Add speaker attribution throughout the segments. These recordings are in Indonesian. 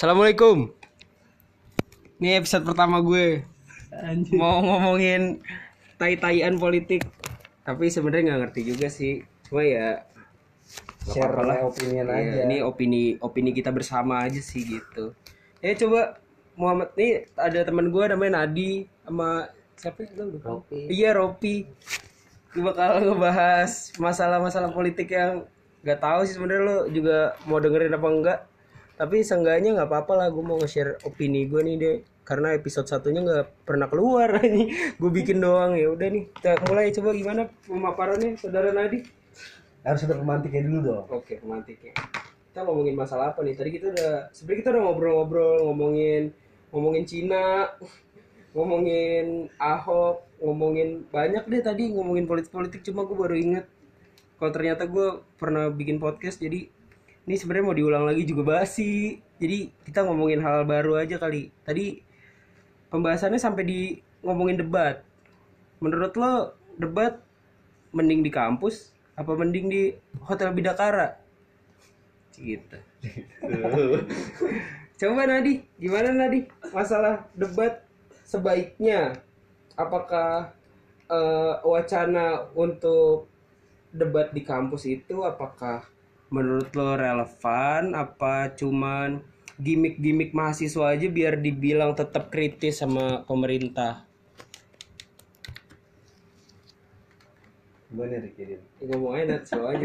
Speaker 1: Assalamualaikum. Ini episode pertama gue. Mau ngomongin tai-taian politik. Tapi sebenarnya nggak ngerti juga sih. Cuma ya
Speaker 2: Share
Speaker 1: lah.
Speaker 2: opinion
Speaker 1: Iya,
Speaker 2: aja.
Speaker 1: Ini opini opini kita bersama aja sih gitu. Eh coba Muhammad nih ada teman gue namanya Nadi sama siapa ya? Lu lupa.
Speaker 2: Ropi.
Speaker 1: Iya Ropi. Gue bakal ngebahas masalah-masalah politik yang nggak tahu sih sebenarnya lo juga mau dengerin apa enggak. Tapi seenggaknya nggak apa-apa lah gue mau nge-share opini gue nih deh. Karena episode satunya nggak pernah keluar nih. gue bikin doang ya udah nih. Kita mulai coba gimana pemaparannya saudara Nadi?
Speaker 2: Harus ada pemantiknya dulu dong.
Speaker 1: Oke, pemantiknya. Kita ngomongin masalah apa nih? Tadi kita udah sebenarnya kita udah ngobrol-ngobrol ngomongin ngomongin Cina, ngomongin Ahok, ngomongin banyak deh tadi ngomongin politik-politik cuma gue baru inget kalau ternyata gue pernah bikin podcast jadi ini sebenarnya mau diulang lagi juga basi. Jadi kita ngomongin hal baru aja kali. Tadi pembahasannya sampai di ngomongin debat. Menurut lo debat mending di kampus apa mending di hotel Bidakara? Gitu. Coba Nadi, gimana Nadi? Masalah debat sebaiknya apakah eh, wacana untuk debat di kampus itu apakah menurut lo relevan apa cuman gimmick-gimmick mahasiswa aja biar dibilang tetap kritis sama pemerintah?
Speaker 2: Gimana Ricky?
Speaker 1: Ya, ngomong aja Nat, slow aja.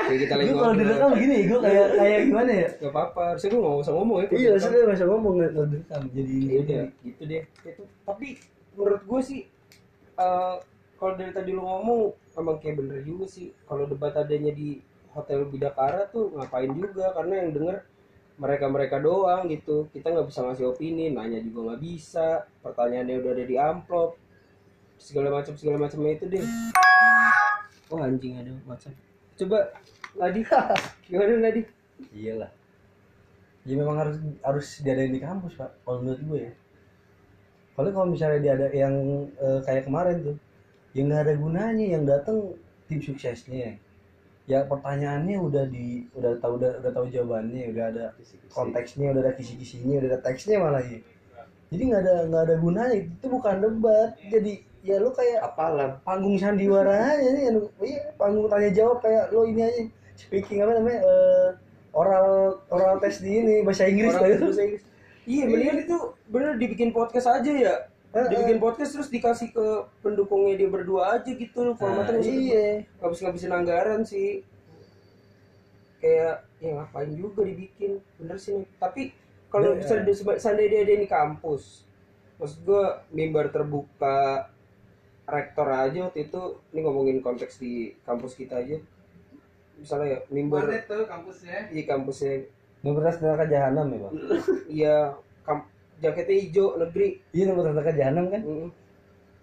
Speaker 1: Kayak kita lagi
Speaker 2: Gue kalau direkam gini, gue kayak kayak gimana ya?
Speaker 1: Gak apa-apa, harusnya gue gak usah ngomong ya.
Speaker 2: Iya, sudah nggak usah ngomong nggak kalau direkam jadi ini.
Speaker 1: Ya udah, gitu deh. Itu. Tapi menurut gue sih, eh, kalau dari tadi lu ngomong, emang kayak bener juga sih. Kalau debat adanya di hotel Bidakara tuh ngapain juga, karena yang denger mereka-mereka doang gitu. Kita nggak bisa ngasih opini, nanya juga nggak bisa. Pertanyaannya udah ada di amplop, segala macam segala macam itu deh. Oh anjing ada WhatsApp. Coba Nadi, gimana Nadi?
Speaker 2: Iyalah. Ya memang harus harus diadain di kampus pak. Kalau menurut gue ya. Kalau kalau misalnya dia ada yang eh, kayak kemarin tuh, yang nggak ada gunanya, yang datang tim suksesnya. Ya pertanyaannya udah di udah tahu udah, udah tahu jawabannya, udah ada konteksnya, udah ada kisi-kisinya, udah ada teksnya malah ya. Jadi nggak ada nggak ada gunanya. Itu bukan debat. Jadi ya lu kayak
Speaker 3: apalan
Speaker 2: panggung sandiwara aja nih iya panggung tanya jawab kayak lo ini aja speaking apa namanya eh, oral oral test di ini bahasa Inggris lah
Speaker 1: bahasa Inggris. Iya, mendingan itu bener dibikin podcast aja ya. Dibikin podcast terus dikasih ke pendukungnya dia berdua aja gitu formatnya
Speaker 2: Nah,
Speaker 1: nggak usah
Speaker 2: iya.
Speaker 1: habis ngabisin anggaran sih. Kayak ya ngapain juga dibikin. Bener sih nih. Tapi kalau
Speaker 2: Iya.
Speaker 1: di- seandainya dia ada di kampus. Maksud gua mimbar terbuka rektor aja waktu itu ini ngomongin konteks di kampus kita aja. Misalnya ya mimbar
Speaker 3: Mana tuh kampusnya
Speaker 1: di kampusnya
Speaker 2: Universitas Neraka Jahanam ya bang
Speaker 1: Iya, jaketnya hijau negeri.
Speaker 2: iya Universitas Neraka Jahanam kan
Speaker 1: Mm.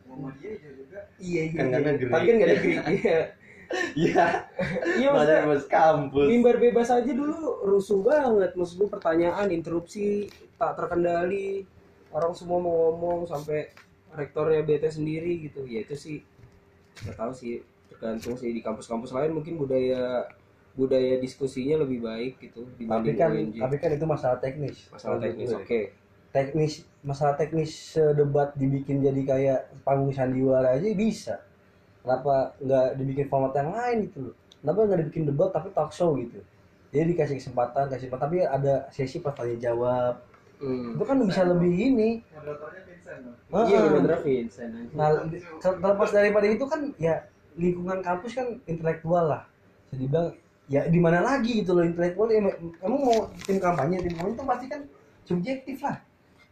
Speaker 3: Muhammadiyah hijau juga
Speaker 1: Iya iya.
Speaker 3: Kan
Speaker 1: iya.
Speaker 3: nggak negeri.
Speaker 1: Tapi kan nggak negeri. Iya.
Speaker 3: iya
Speaker 1: Iya
Speaker 3: bos kampus
Speaker 1: mimbar bebas aja dulu rusuh banget. Maksud gue pertanyaan, interupsi tak terkendali. Orang semua mau ngomong sampai rektornya bete sendiri gitu. Ya itu sih nggak tahu sih tergantung sih di kampus-kampus lain mungkin budaya budaya diskusinya lebih baik gitu
Speaker 2: tapi
Speaker 1: dibanding
Speaker 2: kan
Speaker 1: UNJ.
Speaker 2: tapi kan itu masalah teknis
Speaker 1: masalah teknis oke
Speaker 2: teknis masalah teknis debat dibikin jadi kayak panggung sandiwara aja bisa. Kenapa nggak dibikin format yang lain gitu loh? Kenapa nggak dibikin debat tapi talk show gitu? Jadi dikasih kesempatan kasih kesempatan tapi ada sesi pertanyaan jawab.
Speaker 1: Hmm.
Speaker 2: itu kan bisa lebih ini.
Speaker 3: Moderatornya Vincent loh.
Speaker 1: Iya bener Vincent anjing.
Speaker 2: nah ter- terlepas daripada itu kan ya lingkungan kampus kan intelektual lah. Jadi bilang ya di mana lagi gitu loh intelektual? Ya, em- emang mau tim kampanye tim kampanye itu pasti kan subjektif lah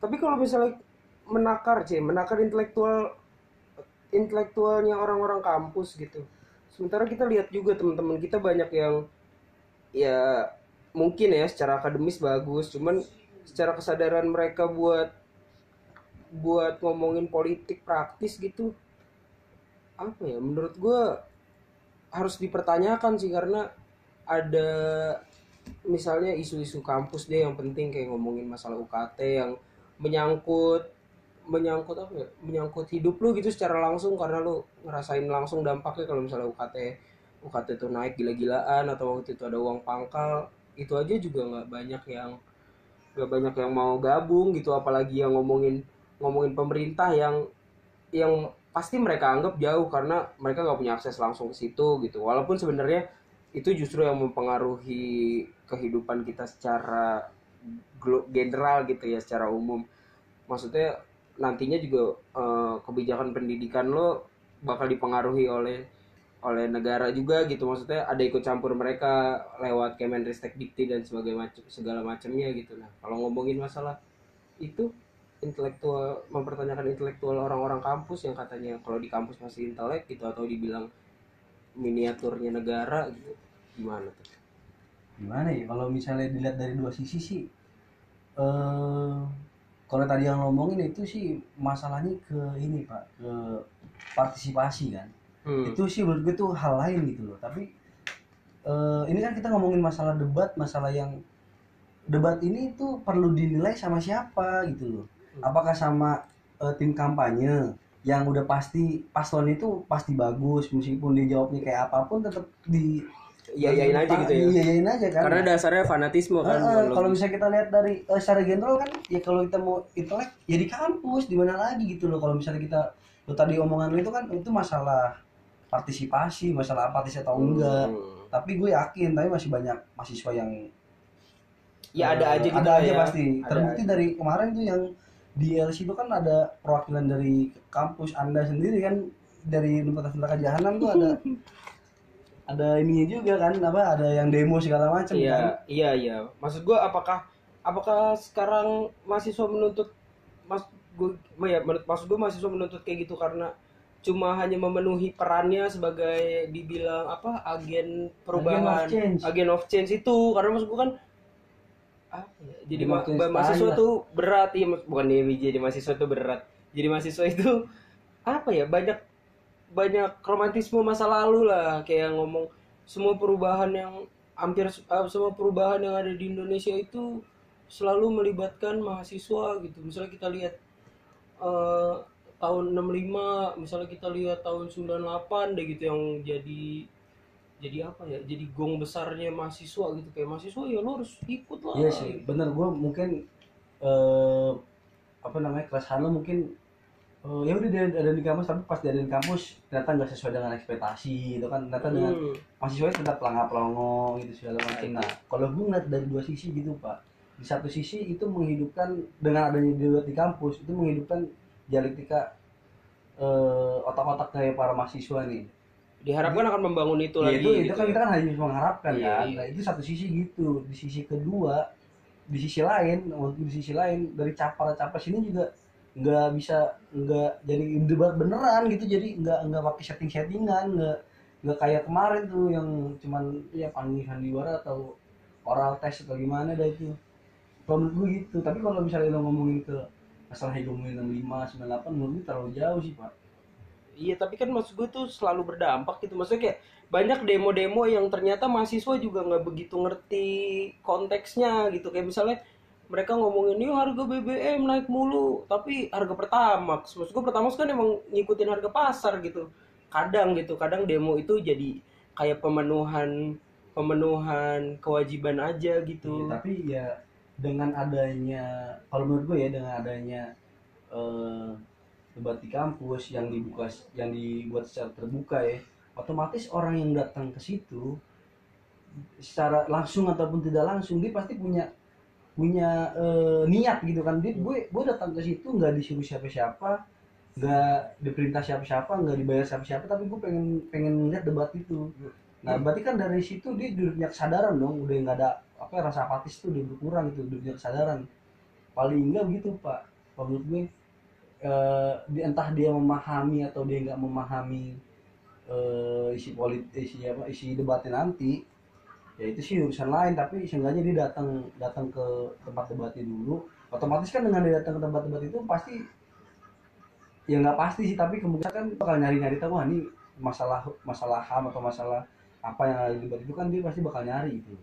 Speaker 1: Tapi kalau misalnya menakar, C, menakar intelektual intelektualnya orang-orang kampus gitu. Sementara kita lihat juga teman-teman kita banyak yang ya mungkin ya secara akademis bagus, cuman secara kesadaran mereka buat buat ngomongin politik praktis gitu apa ya menurut gua harus dipertanyakan sih karena ada misalnya isu-isu kampus deh yang penting kayak ngomongin masalah UKT yang menyangkut menyangkut apa ya? Menyangkut hidup lu gitu secara langsung karena lu ngerasain langsung dampaknya kalau misalnya UKT UKT tuh naik gila-gilaan atau waktu itu ada uang pangkal itu aja juga nggak banyak yang nggak banyak yang mau gabung gitu. Apalagi yang ngomongin ngomongin pemerintah yang yang pasti mereka anggap jauh karena mereka nggak punya akses langsung ke situ gitu. Walaupun sebenarnya itu justru yang mempengaruhi kehidupan kita secara general gitu ya secara umum. Maksudnya nantinya juga eh, kebijakan pendidikan lo bakal dipengaruhi oleh oleh negara juga gitu. Maksudnya ada ikut campur mereka lewat Kemenristek Dikti dan sebagai macam segala macamnya gitu. Nah kalau ngomongin masalah itu intelektual mempertanyakan intelektual orang-orang kampus yang katanya kalau di kampus masih intelek gitu atau dibilang miniaturnya negara gitu gimana tuh
Speaker 2: gimana ya kalau misalnya dilihat dari dua sisi sih eh kalau tadi yang ngomongin itu sih masalahnya ke ini pak ke partisipasi kan
Speaker 1: Hmm.
Speaker 2: itu sih menurut gue tuh hal lain gitu loh tapi eh, ini kan kita ngomongin masalah debat masalah yang debat ini tuh perlu dinilai sama siapa gitu loh
Speaker 1: Hmm.
Speaker 2: apakah sama eh, tim kampanye yang udah pasti paslon itu pasti bagus meskipun dia jawabnya kayak apa pun tetap di
Speaker 1: ya yain aja gitu ya.
Speaker 2: Iya yain aja kan.
Speaker 1: Karena dasarnya fanatisme kan bukan
Speaker 2: kalau misalnya kita lihat dari eh, secara general kan ya kalau kita mau intelek ya di kampus di mana lagi gitu loh. Kalau misalnya kita lo tadi omongan lo itu kan itu masalah partisipasi masalah apatis atau enggak.
Speaker 1: Hmm.
Speaker 2: tapi gue yakin tapi masih banyak mahasiswa yang
Speaker 1: ya ada
Speaker 2: eh,
Speaker 1: aja gitu
Speaker 2: ada aja
Speaker 1: ya.
Speaker 2: pasti.
Speaker 1: Ada
Speaker 2: terbukti dari kemarin tuh yang di LC itu kan ada perwakilan dari kampus anda sendiri kan dari Universitas Neraka Jahanam tuh ada ada ininya juga kan apa ada yang demo segala macam kan?
Speaker 1: Iya, iya, iya. Maksud gua apakah apakah sekarang mahasiswa menuntut mas gue ya menurut maksud gue mahasiswa menuntut kayak gitu karena cuma hanya memenuhi perannya sebagai dibilang apa agen perubahan
Speaker 2: Agent of change.
Speaker 1: agen of change itu. Karena maksud gue kan apa ya, jadi ma- mahasiswa tuh berat. Ya mas- bukan dia jadi mahasiswa tuh berat. Jadi mahasiswa itu apa ya banyak banyak romantisme masa lalu lah. Kayak ngomong semua perubahan yang hampir eh, semua perubahan yang ada di Indonesia itu selalu melibatkan mahasiswa gitu. Misalnya kita lihat eh, tahun 65 misalnya kita lihat tahun 98 deh gitu yang jadi jadi apa ya jadi gong besarnya mahasiswa gitu. Kayak mahasiswa ya lo harus ikut lah.
Speaker 2: Iya sih, bener. Gue mungkin eh apa namanya keresahan lo mungkin eh, ya udah ada di kampus tapi pas di kampus ternyata nggak sesuai dengan ekspektasi itu kan ternyata dengan
Speaker 1: Hmm.
Speaker 2: mahasiswanya tetap pelangap pelongo gitu segala macam.
Speaker 1: Nah,
Speaker 2: Nah kalau gue ngeliat dari dua sisi gitu pak, di satu sisi itu menghidupkan dengan adanya debat di kampus itu menghidupkan dialektika eh, otak-otak dari para mahasiswa nih.
Speaker 1: diharapkan akan membangun itu
Speaker 2: Ya,
Speaker 1: lagi
Speaker 2: itu, itu
Speaker 1: gitu
Speaker 2: kan
Speaker 1: ya.
Speaker 2: kita kan hanya mengharapkan
Speaker 1: Iya,
Speaker 2: kan.
Speaker 1: iya.
Speaker 2: Nah, itu satu sisi gitu. Di sisi kedua, di sisi lain, di sisi lain dari capar capres ini juga nggak bisa nggak jadi debat beneran gitu. Jadi nggak nggak pakai setting settingan, nggak nggak kayak kemarin tuh yang cuman ya panggilan sandiwara atau oral test atau gimana dah itu. Kalau menurut gue gitu. Tapi kalau misalnya lo ngomongin ke masalah hegemoni 65, 98 menurut gue terlalu jauh sih pak.
Speaker 1: Iya tapi kan maksud gue tuh selalu berdampak gitu maksudnya kayak banyak demo-demo yang ternyata mahasiswa juga nggak begitu ngerti konteksnya gitu kayak misalnya mereka ngomongin nih harga BBM naik mulu. Tapi harga Pertamax maksud gue Pertamax kan emang ngikutin harga pasar gitu. Kadang gitu kadang demo itu jadi kayak pemenuhan pemenuhan kewajiban aja gitu.
Speaker 2: Iya, tapi ya dengan adanya kalau menurut gue ya dengan adanya eh, debat di kampus yang dibuka yang dibuat secara terbuka ya otomatis orang yang datang ke situ secara langsung ataupun tidak langsung dia pasti punya punya eh, niat gitu kan. Dia gue gue datang ke situ nggak disuruh siapa-siapa nggak diperintah siapa-siapa nggak dibayar siapa-siapa tapi gue pengen pengen lihat debat itu. Nah berarti kan dari situ dia udah punya kesadaran dong udah nggak ada apa rasa apatis tuh udah berkurang gitu udah punya kesadaran. Paling enggak begitu pak kalau menurut gue eh, di- entah dia memahami atau dia nggak memahami eh, isi politik isi apa isi debatnya nanti ya itu sih urusan lain tapi seenggaknya dia datang datang ke tempat debatnya dulu. Otomatis kan dengan dia datang ke tempat debat itu pasti ya nggak pasti sih tapi kemungkinan kan bakal nyari nyari tahu wah ini masalah masalah ham atau masalah apa yang ada di debat itu kan dia pasti bakal nyari gitu.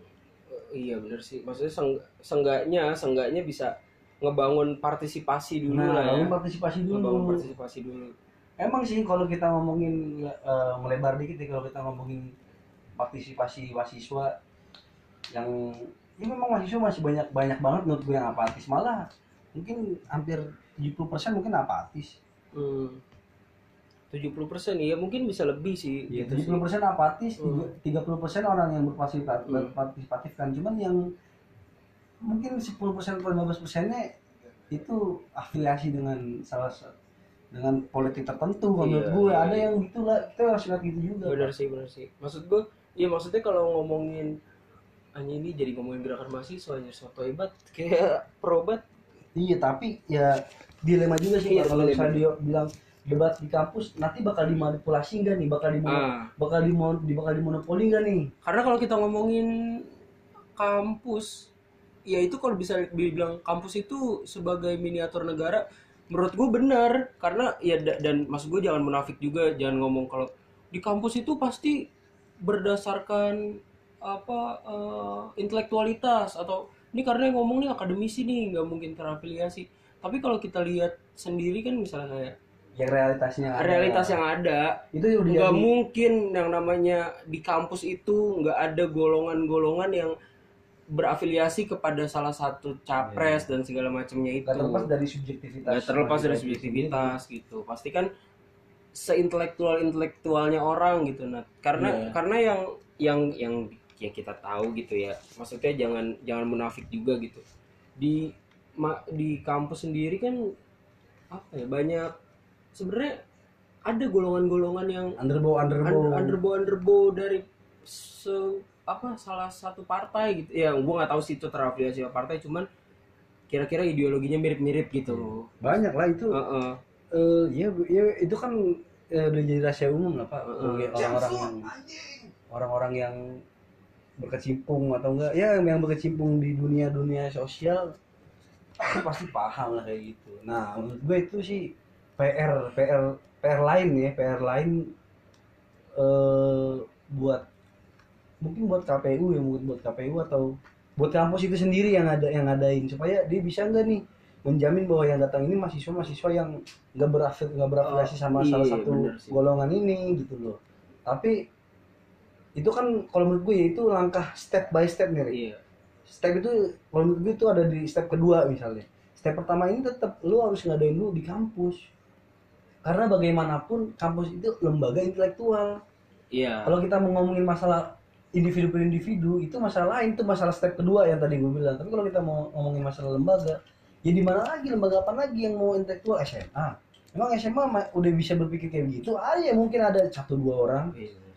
Speaker 1: Iya bener sih. Maksudnya seng- seenggaknya seenggaknya bisa ngebangun partisipasi dulu
Speaker 2: nah
Speaker 1: lah ya.
Speaker 2: partisipasi dulu.
Speaker 1: Ngebangun partisipasi dulu.
Speaker 2: Emang sih kalau kita ngomongin eh, melebar dikit ya kalau kita ngomongin partisipasi mahasiswa yang ya memang mahasiswa masih banyak banyak banget menurut gue yang apatis malah mungkin hampir 70% mungkin apatis
Speaker 1: Hmm. 70% iya mungkin bisa lebih sih
Speaker 2: ya,
Speaker 1: gitu sih.
Speaker 2: 70% apatis
Speaker 1: Hmm.
Speaker 2: tiga 30% orang yang berpartisipatif
Speaker 1: Hmm.
Speaker 2: kan cuman yang mungkin 10% atau 15 persennya itu afiliasi dengan salah satu dengan politik tertentu kalau menurut
Speaker 1: Iya,
Speaker 2: gue
Speaker 1: iya,
Speaker 2: ada
Speaker 1: iya.
Speaker 2: yang gitulah kita harus lihat gitu juga
Speaker 1: benar sih benar sih maksud gue iya maksudnya kalau ngomongin hanya ini jadi ngomongin gerakan mahasiswa anjir soto hebat. Kayak perobat
Speaker 2: Iya tapi ya dilema juga sih
Speaker 1: Iya,
Speaker 2: kalau misalnya dia bilang debat di kampus nanti bakal dimanipulasi nggak nih? Bakal di
Speaker 1: ah.
Speaker 2: bakal di bakal dimonopoli nggak nih?
Speaker 1: Karena kalau kita ngomongin kampus ya itu kalau bisa dibilang kampus itu sebagai miniatur negara menurut gue benar. Karena ya da- dan maksud gue jangan munafik juga jangan ngomong kalau di kampus itu pasti berdasarkan apa eh, intelektualitas atau ini karena yang ngomong nih akademisi nih nggak mungkin terafiliasi. Tapi kalau kita lihat sendiri kan misalnya kayak
Speaker 2: yang realitasnya ada.
Speaker 1: realitas yang ada
Speaker 2: itu udah
Speaker 1: nggak
Speaker 2: jadi
Speaker 1: mungkin yang namanya di kampus itu nggak ada golongan-golongan yang berafiliasi kepada salah satu capres dan segala macamnya itu.
Speaker 2: nggak terlepas dari subjektivitas.
Speaker 1: Nggak terlepas dari subjektivitas gitu. Pasti kan seintelektual intelektualnya orang gitu nah karena
Speaker 2: Iya.
Speaker 1: karena yang yang yang ya kita tahu gitu ya. Maksudnya jangan jangan munafik juga gitu. Di ma- di kampus sendiri kan apa ya banyak sebenarnya ada golongan-golongan yang
Speaker 2: underbow underbow.
Speaker 1: Un- underbow underbow dari se apa salah satu partai gitu. Ya gua nggak tahu sih itu terafiliasi partai cuman kira-kira ideologinya mirip-mirip gitu.
Speaker 2: Banyak lah itu.
Speaker 1: Heeh.
Speaker 2: eh ya, ya itu kan eh, udah jadi rahasia umum lah pak. Orang-orang yang orang-orang yang berkecimpung atau enggak. Ya yang berkecimpung di dunia dunia sosial itu pasti paham lah kayak gitu. Nah menurut gue itu sih PR PR PR lain ya PR lain eh buat mungkin buat KPU ya mungkin buat KPU atau buat kampus itu sendiri yang ada yang ngadain. Supaya dia bisa enggak nih menjamin bahwa yang datang ini mahasiswa-mahasiswa yang nggak berafil nggak berafiliasi
Speaker 1: Oh,
Speaker 2: sama
Speaker 1: iya,
Speaker 2: salah satu golongan ini gitu loh. Tapi itu kan kalau menurut gue ya itu langkah step by step nih
Speaker 1: iya.
Speaker 2: Step itu kalau menurut gue itu ada di step kedua misalnya. Step pertama ini tetap lu harus ngadain dulu di kampus. Karena bagaimanapun kampus itu lembaga intelektual.
Speaker 1: Iya.
Speaker 2: Kalau kita mau ngomongin masalah individu per individu itu masalah lain itu masalah step kedua yang tadi gue bilang. Tapi kalau kita mau ngomongin masalah lembaga ya di mana lagi? Lembaga apa lagi yang mau intelektual? SMA emang SMA ma- udah bisa berpikir kayak begitu? Aja mungkin ada satu dua orang.
Speaker 1: Iya.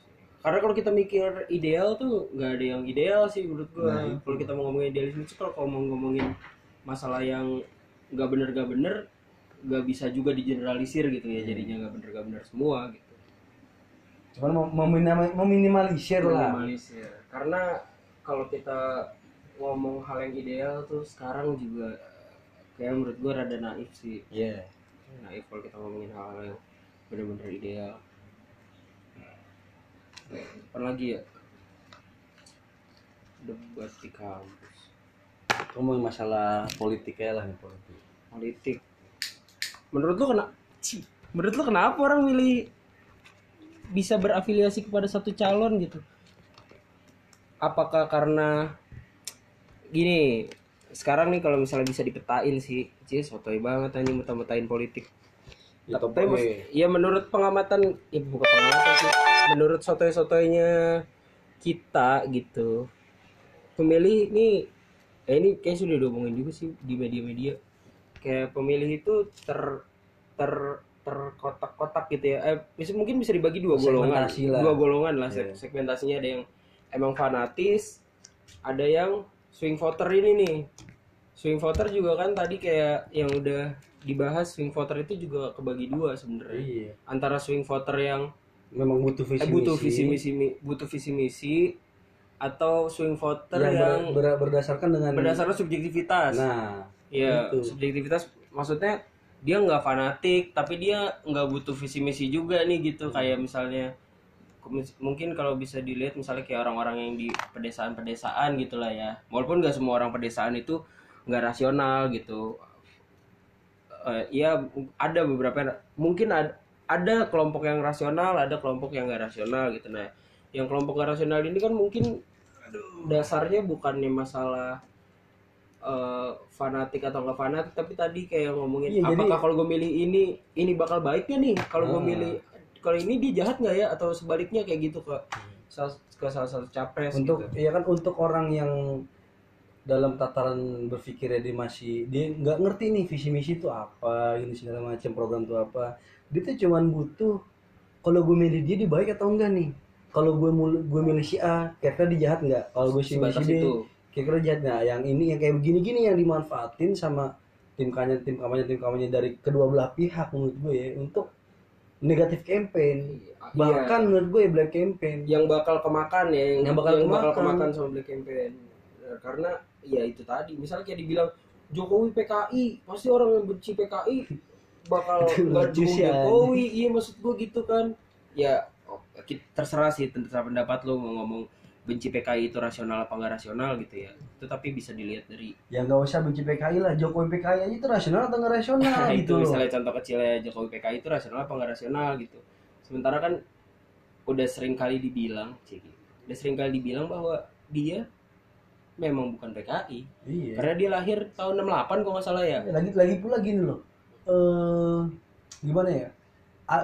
Speaker 1: Karena kalau kita mikir ideal tuh nggak ada yang ideal sih menurut gua.
Speaker 2: Nah,
Speaker 1: kalau kita mau ngomongin idealisme itu kalau kalau mau ngomongin masalah yang nggak bener nggak bener nggak bisa juga digeneralisir gitu ya jadinya nggak bener nggak bener semua gitu.
Speaker 2: Cuman mau meminima- meminimalisir lah.
Speaker 1: Minimalisir. Karena kalau kita ngomong hal yang ideal tuh sekarang juga kayak menurut gua rada naif sih.
Speaker 2: Iya.
Speaker 1: naif kalau kita ngomongin hal-hal yang bener-bener ideal apa lagi ya? Debat di kampus.
Speaker 2: Ngomongin masalah politik ya lah nih politik.
Speaker 1: Politik. Menurut lu kena menurut lu kenapa orang milih bisa berafiliasi kepada satu calon gitu? Apakah karena gini sekarang nih kalau misalnya bisa dipetain sih cie sotoy banget anjing muta-mutain politik.
Speaker 2: Ya,
Speaker 1: tapi ya menurut pengamatan ya bukan pengamatan sih menurut sotoy-sotoynya kita gitu. Pemilih ini eh ini kayak sudah diomongin juga sih di media-media. Kayak pemilih itu ter ter terkotak-kotak gitu ya. Eh bisa mungkin bisa dibagi dua golongan.
Speaker 2: lah.
Speaker 1: dua golongan lah seg- segmentasinya. Ada yang emang fanatis ada yang swing voter ini nih. Swing voter juga kan tadi kayak yang udah dibahas swing voter itu juga kebagi dua sebenarnya.
Speaker 2: Iya.
Speaker 1: Antara swing voter yang
Speaker 2: memang butuh visi
Speaker 1: eh, butuh visi misi mi- butuh visi misi atau swing voter
Speaker 2: yang,
Speaker 1: yang,
Speaker 2: ber- ber- berdasarkan dengan
Speaker 1: berdasarkan subjektivitas.
Speaker 2: Nah
Speaker 1: ya
Speaker 2: itu.
Speaker 1: subjektivitas maksudnya dia nggak fanatik tapi dia nggak butuh visi misi juga nih gitu kayak misalnya mungkin kalau bisa dilihat misalnya kayak orang-orang yang di pedesaan-pedesaan gitulah ya. Walaupun nggak semua orang pedesaan itu nggak rasional gitu. Eh, ya ada beberapa mungkin ada ada kelompok yang rasional ada kelompok yang nggak rasional gitu. Nah yang kelompok nggak rasional ini kan mungkin dasarnya bukannya masalah eh, fanatik atau nggak fanatik tapi tadi kayak ngomongin
Speaker 2: Iya, jadi-
Speaker 1: apakah kalau gue milih ini ini bakal baiknya nih? Kalau gue
Speaker 2: Ah.
Speaker 1: milih kalau ini dia jahat nggak ya? Atau sebaliknya kayak gitu ke salah, ke salah satu capres
Speaker 2: untuk
Speaker 1: gitu.
Speaker 2: ya kan untuk orang yang dalam tataran berpikirnya dia masih dia nggak ngerti nih visi misi itu apa ini segala macam program itu apa dia tuh cuman butuh kalau gue milih dia dia baik atau enggak nih? Kalau gue mul- gue milih si A kira-kira dia jahat nggak kalau gue si milih si B kira-kira jahat nggak yang ini yang kayak begini-gini yang dimanfaatin sama tim kampanye tim kampanye tim kampanye dari kedua belah pihak menurut gue ya untuk negatif campaign.
Speaker 1: Iya.
Speaker 2: bahkan menurut gue ya black campaign.
Speaker 1: Yang bakal kemakan ya yang,
Speaker 2: Yang bakal kemakan.
Speaker 1: kemakan sama black campaign. Karena ya itu tadi misalnya kayak dibilang Jokowi PKI pasti orang yang benci PKI bakal
Speaker 2: Itu sih,
Speaker 1: Jokowi. Iya maksud gue gitu kan. Ya oh, terserah sih terserah pendapat lu mau ngomong benci PKI itu rasional apa nggak rasional gitu ya. Itu tapi bisa dilihat dari
Speaker 2: ya nggak usah benci PKI lah. Jokowi PKI aja itu rasional atau nggak rasional
Speaker 1: Nah, itu
Speaker 2: gitu loh.
Speaker 1: misalnya contoh kecilnya Jokowi PKI itu rasional apa nggak rasional gitu. Sementara kan udah sering kali dibilang cik udah sering kali dibilang bahwa dia memang bukan PKI
Speaker 2: iya.
Speaker 1: Karena dia lahir tahun 68 kalau nggak salah ya.
Speaker 2: Lagi lagi pula gini loh eh gimana ya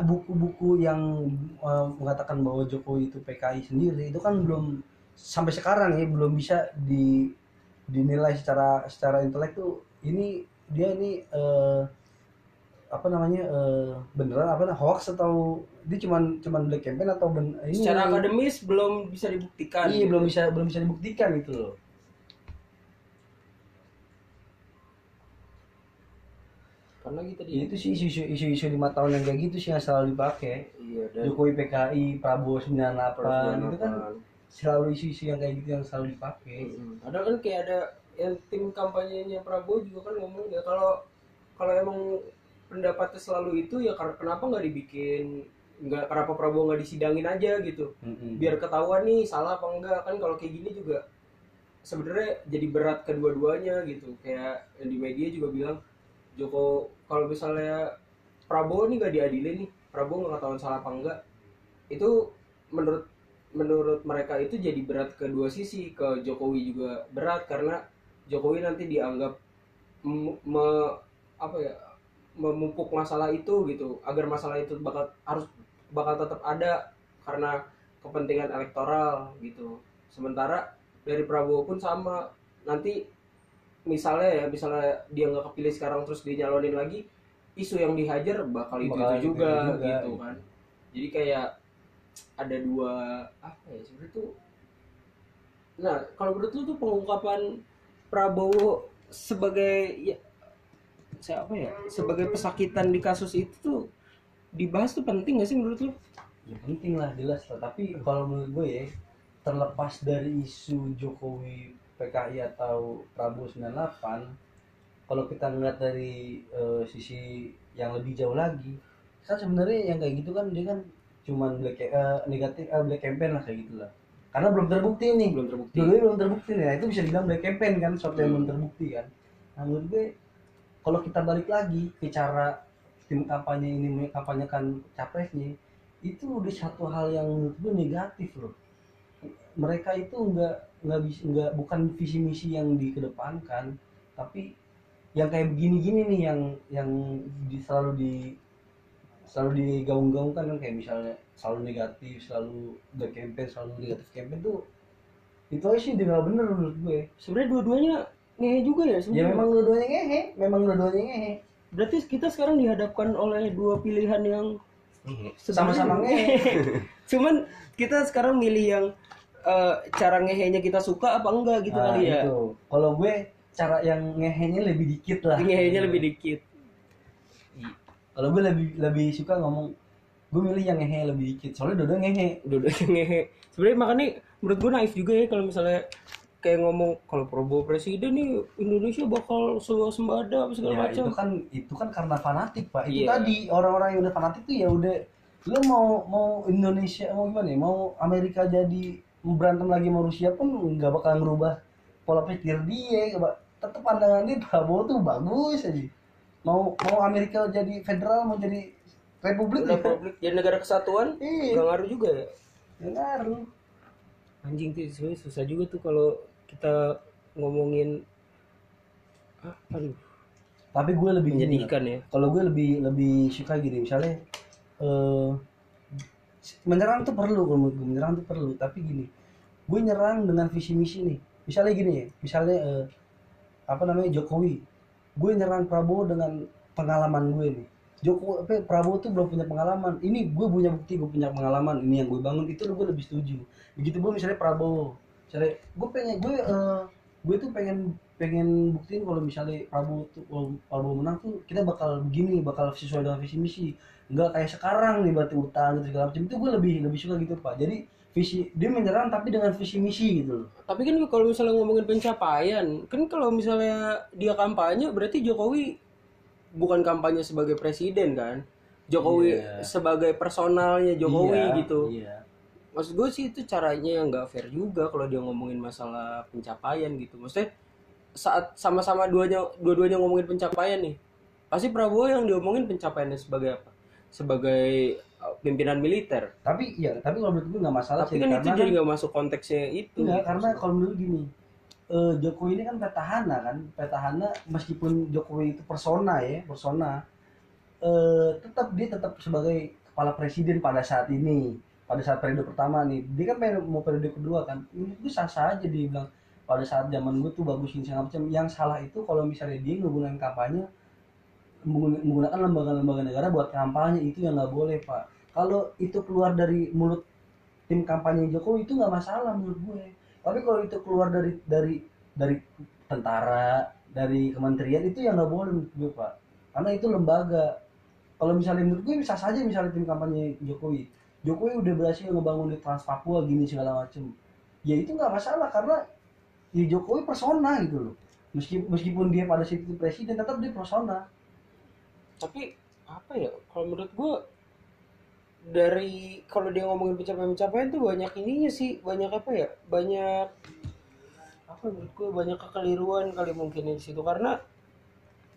Speaker 2: buku-buku yang eh, mengatakan bahwa Jokowi itu PKI sendiri itu kan belum sampai sekarang ya belum bisa di dinilai secara secara intelek tuh ini dia ini eh, apa namanya eh, beneran apa hoax atau dia cuman cuman black campaign atau ben, ini
Speaker 1: secara akademis belum bisa dibuktikan
Speaker 2: iya
Speaker 1: gitu.
Speaker 2: belum bisa belum bisa dibuktikan gitu loh
Speaker 1: karena gitu
Speaker 2: Ya,
Speaker 1: dia
Speaker 2: itu sih isu isu isu lima tahun yang kayak gitu sih yang selalu dipakai.
Speaker 1: Iya dan
Speaker 2: Jokowi PKI Prabowo 98
Speaker 1: Prabowo
Speaker 2: itu kan
Speaker 1: 98.
Speaker 2: selalu isu-isu yang kayak gitu yang selalu dipakai.
Speaker 1: Mm-mm. Ada kan kayak ada yang tim kampanyenya Prabowo juga kan ngomong ya kalau kalau emang pendapatnya selalu itu ya kenapa nggak dibikin? Nggak kenapa Prabowo nggak disidangin aja gitu? Biar ketahuan nih salah apa enggak kan kalau kayak gini juga sebenarnya jadi berat kedua-duanya gitu. Kayak yang di media juga bilang Joko kalau misalnya Prabowo nih nggak diadilin nih Prabowo nggak ketahuan salah apa enggak itu menurut menurut mereka itu jadi berat kedua sisi ke Jokowi juga berat karena Jokowi nanti dianggap me- apa ya memupuk masalah itu gitu agar masalah itu bakal harus bakal tetap ada karena kepentingan elektoral gitu. Sementara dari Prabowo pun sama nanti misalnya ya misalnya dia nggak kepilih sekarang terus dia nyalonin lagi isu yang dihajar bakal itu itu juga,
Speaker 2: juga,
Speaker 1: gitu
Speaker 2: gitu.
Speaker 1: kan jadi kayak ada dua apa ya sebenarnya tuh nah kalau menurut lu tuh pengungkapan Prabowo sebagai ya siapa ya sebagai pesakitan di kasus itu tuh dibahas tuh penting gak sih menurut lu?
Speaker 2: ya penting lah jelas lah tapi kalau menurut gue ya terlepas dari isu Jokowi PKI atau Prabowo 98 kalau kita ngeliat dari eh, sisi yang lebih jauh lagi kan sebenarnya yang kayak gitu kan dia kan cuman black eh, negatif eh, black campaign lah kayak gitulah. Karena belum terbukti nih.
Speaker 1: Belum terbukti.
Speaker 2: dulu belum terbukti nih. Nah, itu bisa dibilang black campaign kan sesuatu yang
Speaker 1: Hmm.
Speaker 2: belum terbukti kan. Nah menurut gue kalau kita balik lagi ke cara tim kampanye ini mengkampanyekan capresnya itu udah satu hal yang menurut gue negatif loh mereka itu nggak nggak bisa nggak bukan visi misi yang dikedepankan tapi yang kayak begini-gini nih yang yang di, selalu di selalu digaung-gaungkan kan kayak misalnya selalu negatif selalu black campaign selalu negatif campaign tuh itu aja sih udah nggak bener menurut gue.
Speaker 1: Sebenarnya dua-duanya ngehe juga ya
Speaker 2: ya
Speaker 1: sebenarnya.
Speaker 2: memang dua-duanya ngehe memang dua-duanya ngehe.
Speaker 1: Berarti kita sekarang dihadapkan oleh dua pilihan yang
Speaker 2: sama-sama ngehe.
Speaker 1: Cuman kita sekarang milih yang eh, cara ngehenya kita suka apa enggak gitu
Speaker 2: Nah,
Speaker 1: kali ya.
Speaker 2: itu. kalau gue cara yang ngehenya lebih dikit lah
Speaker 1: Ngehenya lebih dikit.
Speaker 2: kalau gue lebih lebih suka ngomong gue milih yang ngehe lebih dikit soalnya dua ngehe
Speaker 1: Dua-dua ngehe. Sebenarnya makanya menurut gue naif juga ya kalau misalnya kayak ngomong kalau Prabowo presiden nih Indonesia bakal swasembada apa segala
Speaker 2: ya,
Speaker 1: macam.
Speaker 2: itu kan itu kan karena fanatik pak itu
Speaker 1: Iya.
Speaker 2: tadi orang-orang yang udah fanatik tuh ya udah lu mau mau Indonesia mau gimana ya mau Amerika jadi berantem lagi sama Rusia pun nggak bakal ngerubah pola pikir dia tetap pandangan dia Prabowo tuh bagus aja. Mau mau Amerika jadi federal mau jadi republik. Ya
Speaker 1: Republik jadi negara kesatuan
Speaker 2: iya.
Speaker 1: nggak ngaruh juga ya.
Speaker 2: nggak ngaruh.
Speaker 1: Anjing tuh sebenarnya susah juga tuh kalau kita ngomongin ah, aduh.
Speaker 2: Tapi gue lebih gini,
Speaker 1: menyedihkan ya.
Speaker 2: Kalau gue lebih lebih suka gini misalnya eh menyerang tuh perlu kalau menurut gue menyerang tuh perlu. Tapi gini gue nyerang dengan visi misi nih. Misalnya gini ya misalnya eh, apa namanya Jokowi. Gue nyerang Prabowo dengan pengalaman gue nih Jokowi apa Prabowo tuh belum punya pengalaman. Ini gue punya bukti gue punya pengalaman ini yang gue bangun. Itu gue lebih setuju. Begitu gue misalnya Prabowo. Misalnya gue pengen gue eh, gue tuh pengen pengen buktiin kalau misalnya Prabowo tuh kalau Prabowo menang tuh kita bakal begini bakal sesuai dengan visi misi nggak kayak sekarang nih berarti utang gitu segala macam. Itu gue lebih lebih suka gitu pak. Jadi visi dia menyerang tapi dengan visi misi gitu loh.
Speaker 1: Tapi kan kalau misalnya ngomongin pencapaian kan kalau misalnya dia kampanye berarti Jokowi bukan kampanye sebagai presiden kan? Jokowi
Speaker 2: Iya.
Speaker 1: sebagai personalnya Jokowi
Speaker 2: Iya,
Speaker 1: gitu.
Speaker 2: iya.
Speaker 1: Maksud gue sih itu caranya yang nggak fair juga kalau dia ngomongin masalah pencapaian gitu. Maksudnya saat sama-sama duanya dua-duanya ngomongin pencapaian nih pasti Prabowo yang diomongin pencapaiannya sebagai apa sebagai uh, pimpinan militer.
Speaker 2: Tapi iya tapi kalau menurut gue nggak masalah
Speaker 1: tapi
Speaker 2: sih,
Speaker 1: kan itu jadi nggak masuk konteksnya itu.
Speaker 2: Enggak,
Speaker 1: gitu.
Speaker 2: karena kalau menurut gini eh, Jokowi ini kan petahana kan petahana meskipun Jokowi itu persona ya persona eh, tetap dia tetap sebagai kepala presiden pada saat ini pada saat periode pertama nih. Dia kan mau periode kedua kan. Menurut gue sah sah aja dia bilang pada saat zaman gue tuh bagus ini segala macam. Yang salah itu kalau misalnya dia menggunakan kampanye menggunakan lembaga-lembaga negara buat kampanye itu yang nggak boleh pak. Kalau itu keluar dari mulut tim kampanye Jokowi itu nggak masalah menurut gue. Tapi kalau itu keluar dari dari dari tentara dari kementerian itu yang nggak boleh menurut gue pak. Karena itu lembaga. Kalau misalnya menurut gue bisa saja misalnya tim kampanye Jokowi. Jokowi udah berhasil ngebangun di Trans Papua gini segala macem. Ya itu nggak masalah karena ya Jokowi persona gitu loh. Meskipun dia pada saat itu presiden tetap dia persona
Speaker 1: tapi apa ya kalau menurut gue dari kalau dia ngomongin pencapaian-pencapaian tuh banyak ininya sih banyak apa ya banyak apa menurut gue banyak kekeliruan kali mungkin di situ karena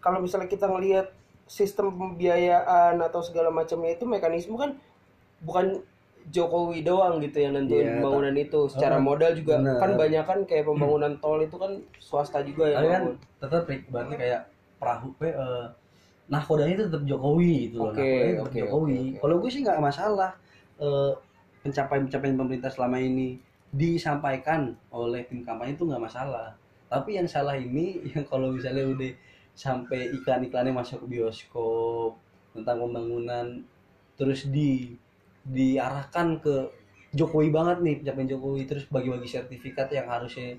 Speaker 1: kalau misalnya kita ngelihat sistem pembiayaan atau segala macamnya itu mekanisme kan bukan Jokowi doang gitu yang nentuin
Speaker 2: Iya,
Speaker 1: pembangunan itu secara
Speaker 2: Oh,
Speaker 1: modal juga
Speaker 2: bener.
Speaker 1: kan banyak kan kayak pembangunan tol itu kan swasta juga
Speaker 2: tapi kan tetap berarti kayak perahu eh, nahkodanya itu tetap Jokowi gitu loh
Speaker 1: Oke,
Speaker 2: nahkodanya tetap
Speaker 1: oke,
Speaker 2: Jokowi
Speaker 1: oke, oke.
Speaker 2: kalau gue sih nggak masalah eh, pencapaian-pencapaian pemerintah selama ini disampaikan oleh tim kampanye itu nggak masalah tapi yang salah ini yang kalau misalnya udah sampai iklan-iklannya masuk ke bioskop tentang pembangunan terus di diarahkan ke Jokowi banget nih pencapaian Jokowi terus bagi-bagi sertifikat yang harusnya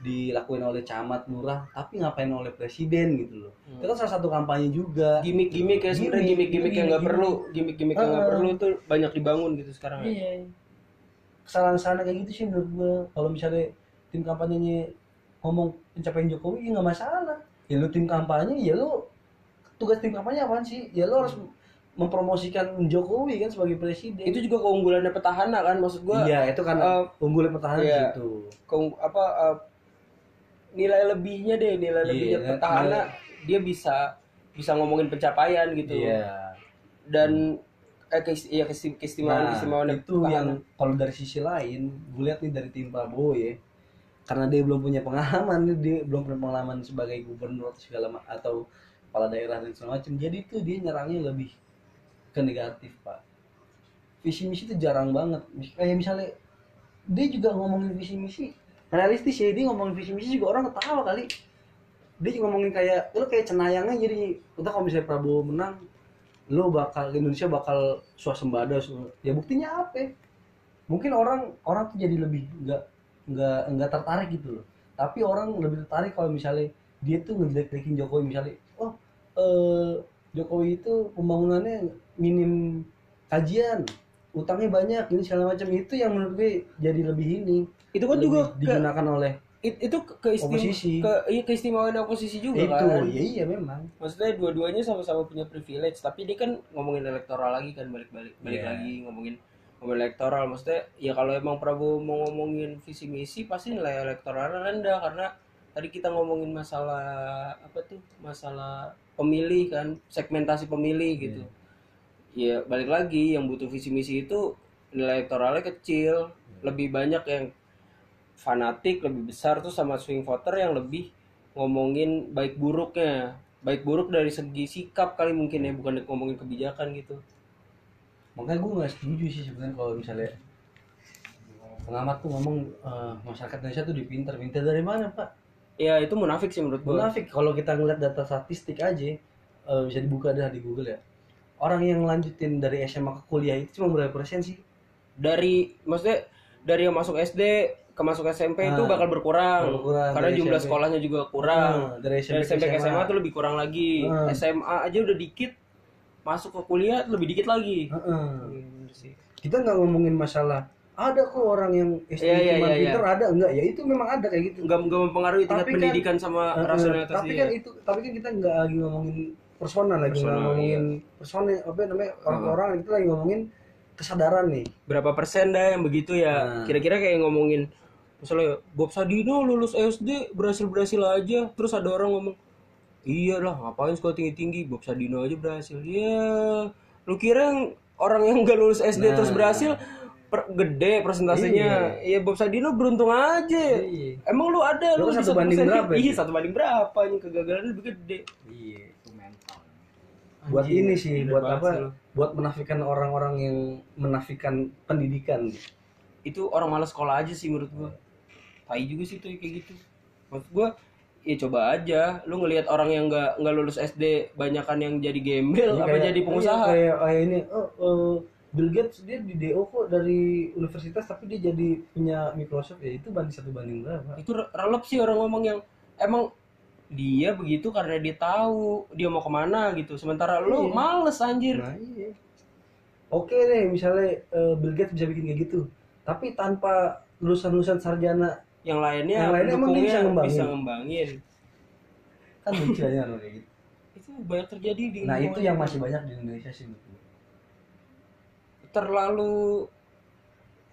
Speaker 2: dilakuin oleh camat lurah tapi ngapain oleh presiden gitu loh
Speaker 1: Hmm.
Speaker 2: itu kan salah satu kampanye juga
Speaker 1: gimmick-gimmick ya sebenarnya
Speaker 2: Gimmick,
Speaker 1: gimmick-gimmick yang nggak
Speaker 2: gimmick.
Speaker 1: perlu gimmick-gimmick yang nggak
Speaker 2: Ah.
Speaker 1: perlu tuh banyak dibangun gitu sekarang ya.
Speaker 2: iya kesalahan-kesalahan kayak gitu sih menurut gue kalau misalnya tim kampanyenya ngomong pencapaian Jokowi ya nggak masalah ya lu tim kampanye ya lu tugas tim kampanye apaan sih ya lu harus mempromosikan Jokowi kan sebagai presiden
Speaker 1: itu juga keunggulannya petahana kan maksud gua
Speaker 2: iya itu kan
Speaker 1: eh,
Speaker 2: unggulnya pertahanan
Speaker 1: iya.
Speaker 2: gitu
Speaker 1: keung- apa eh, nilai lebihnya deh nilai
Speaker 2: Iya,
Speaker 1: lebihnya
Speaker 2: nilai-
Speaker 1: petahana dia bisa bisa ngomongin pencapaian gitu.
Speaker 2: Iya.
Speaker 1: Dan eh keist- iya keist- keistimewaan
Speaker 2: Nah,
Speaker 1: keistimewaan
Speaker 2: itu yang kalau dari sisi lain gue lihat nih dari tim Prabowo ya karena dia belum punya pengalaman dia belum punya pengalaman sebagai gubernur atau segala atau kepala daerah dan segala macam jadi itu dia nyerangnya lebih ke negatif pak. Visi misi itu jarang banget. Kayak misalnya dia juga ngomongin visi misi realistis ya. Dia ngomongin visi misi juga orang ketawa kali. Dia ngomongin kayak lo kayak cenayangnya jadi udah kalau misalnya Prabowo menang lo bakal Indonesia bakal swasembada ya buktinya apa ya? mungkin orang orang tuh jadi lebih nggak nggak nggak tertarik gitu loh. Tapi orang lebih tertarik kalau misalnya dia tuh ngejelek-jelekin Jokowi. Misalnya oh eh, Jokowi itu pembangunannya minim kajian utangnya banyak ini segala macam. Itu yang menurut gue jadi lebih ini.
Speaker 1: Itu kan
Speaker 2: lebih
Speaker 1: juga ke,
Speaker 2: digunakan oleh
Speaker 1: it- itu ke keistim-
Speaker 2: Oposisi.
Speaker 1: ke iya keistimewaan oposisi juga
Speaker 2: itu
Speaker 1: kan?
Speaker 2: ya iya memang.
Speaker 1: Maksudnya dua-duanya sama-sama punya privilege tapi dia kan ngomongin elektoral lagi kan balik-balik balik
Speaker 2: Iya.
Speaker 1: lagi ngomongin ngomongin elektoral. Maksudnya ya kalau emang Prabowo mau ngomongin visi misi pasti nilai elektoralnya rendah karena tadi kita ngomongin masalah apa tuh masalah pemilih kan segmentasi pemilih gitu ya balik lagi yang butuh visi misi itu nilai elektoralnya kecil. Lebih banyak yang fanatik lebih besar tuh sama swing voter yang lebih ngomongin baik buruknya. Baik buruk dari segi sikap kali mungkin ya bukan ngomongin kebijakan gitu.
Speaker 2: Makanya gue nggak setuju sih sebenarnya kalau misalnya pengamat tuh ngomong eh, masyarakat Indonesia tuh dipinter. Pinter dari mana pak?
Speaker 1: Ya itu munafik sih menurut gue
Speaker 2: munafik. Kalau kita ngeliat data statistik aja eh, bisa dibuka dah di Google ya orang yang lanjutin dari SMA ke kuliah itu cuma berapa persen sih
Speaker 1: dari maksudnya dari yang masuk SD ke masuk SMP itu
Speaker 2: Ah,
Speaker 1: bakal berkurang,
Speaker 2: berkurang.
Speaker 1: karena jumlah
Speaker 2: SMP.
Speaker 1: sekolahnya juga kurang
Speaker 2: Ah, dari
Speaker 1: dari SMP ke SMA tuh lebih kurang lagi
Speaker 2: Ah.
Speaker 1: SMA aja udah dikit masuk ke kuliah lebih dikit lagi bener sih.
Speaker 2: kita nggak ngomongin masalah ada kok orang yang SD
Speaker 1: Iya, iya,
Speaker 2: cuma
Speaker 1: iya, iya.
Speaker 2: pinter ada enggak ya itu memang ada kayak gitu
Speaker 1: nggak nggak mempengaruhi tingkat
Speaker 2: Tapi kan-
Speaker 1: pendidikan sama
Speaker 2: Heeh,
Speaker 1: rasionalitas
Speaker 2: tapi
Speaker 1: dia
Speaker 2: kan itu tapi kan kita nggak lagi ngomongin personal lagi nggak
Speaker 1: Personal,
Speaker 2: ngomongin personal apa namanya orang-orang kita lagi ngomongin kesadaran nih.
Speaker 1: Berapa persen dah yang begitu ya?
Speaker 2: Nah.
Speaker 1: kira-kira kayak ngomongin misalnya Bob Sadino lulus SD berhasil berhasil aja. Terus ada orang ngomong iya lah ngapain sekolah tinggi tinggi Bob Sadino aja berhasil. Ya lu kira yang orang yang gak lulus SD
Speaker 2: Nah.
Speaker 1: terus berhasil per- gede persentasenya. Iya. Bob Sadino beruntung aja.
Speaker 2: Iya.
Speaker 1: emang lu ada
Speaker 2: Lu
Speaker 1: lu,
Speaker 2: kan
Speaker 1: di
Speaker 2: satu banding
Speaker 1: 1%.
Speaker 2: berapa
Speaker 1: iya
Speaker 2: itu?
Speaker 1: satu banding berapa? Ini kegagalan lebih gede.
Speaker 2: Iya.
Speaker 3: itu mental
Speaker 2: buat ini sih buat apa?
Speaker 1: sih
Speaker 2: buat menafikan orang-orang yang menafikan pendidikan.
Speaker 1: Itu orang malas sekolah aja sih menurut gua. Tai juga sih tuh kayak gitu. Maksud gua ya coba aja. Lu ngelihat orang yang nggak nggak lulus SD banyakan yang jadi gembel
Speaker 2: Ini
Speaker 1: apa
Speaker 2: kayak-
Speaker 1: jadi pengusaha?
Speaker 2: iya, kayak kayak ini oh, eh, Bill Gates dia di DO kok dari universitas tapi dia jadi punya Microsoft. Ya itu banding satu banding berapa?
Speaker 1: Itu re- relep sih orang ngomong yang emang dia begitu karena dia tahu dia mau ke mana gitu sementara lu
Speaker 2: Iya.
Speaker 1: males anjir
Speaker 2: Nah iya. Oke deh, misalnya eh, Bill Gates bisa bikin kayak gitu, tapi tanpa lulusan-lulusan sarjana
Speaker 1: yang lainnya
Speaker 2: Yang lainnya emang dia bisa ngembangin.
Speaker 1: bisa ngembangin
Speaker 2: kan lucu aja loh kayak gitu.
Speaker 1: itu banyak terjadi di
Speaker 2: Nah itu yang masih banyak di Indonesia sih gue.
Speaker 1: terlalu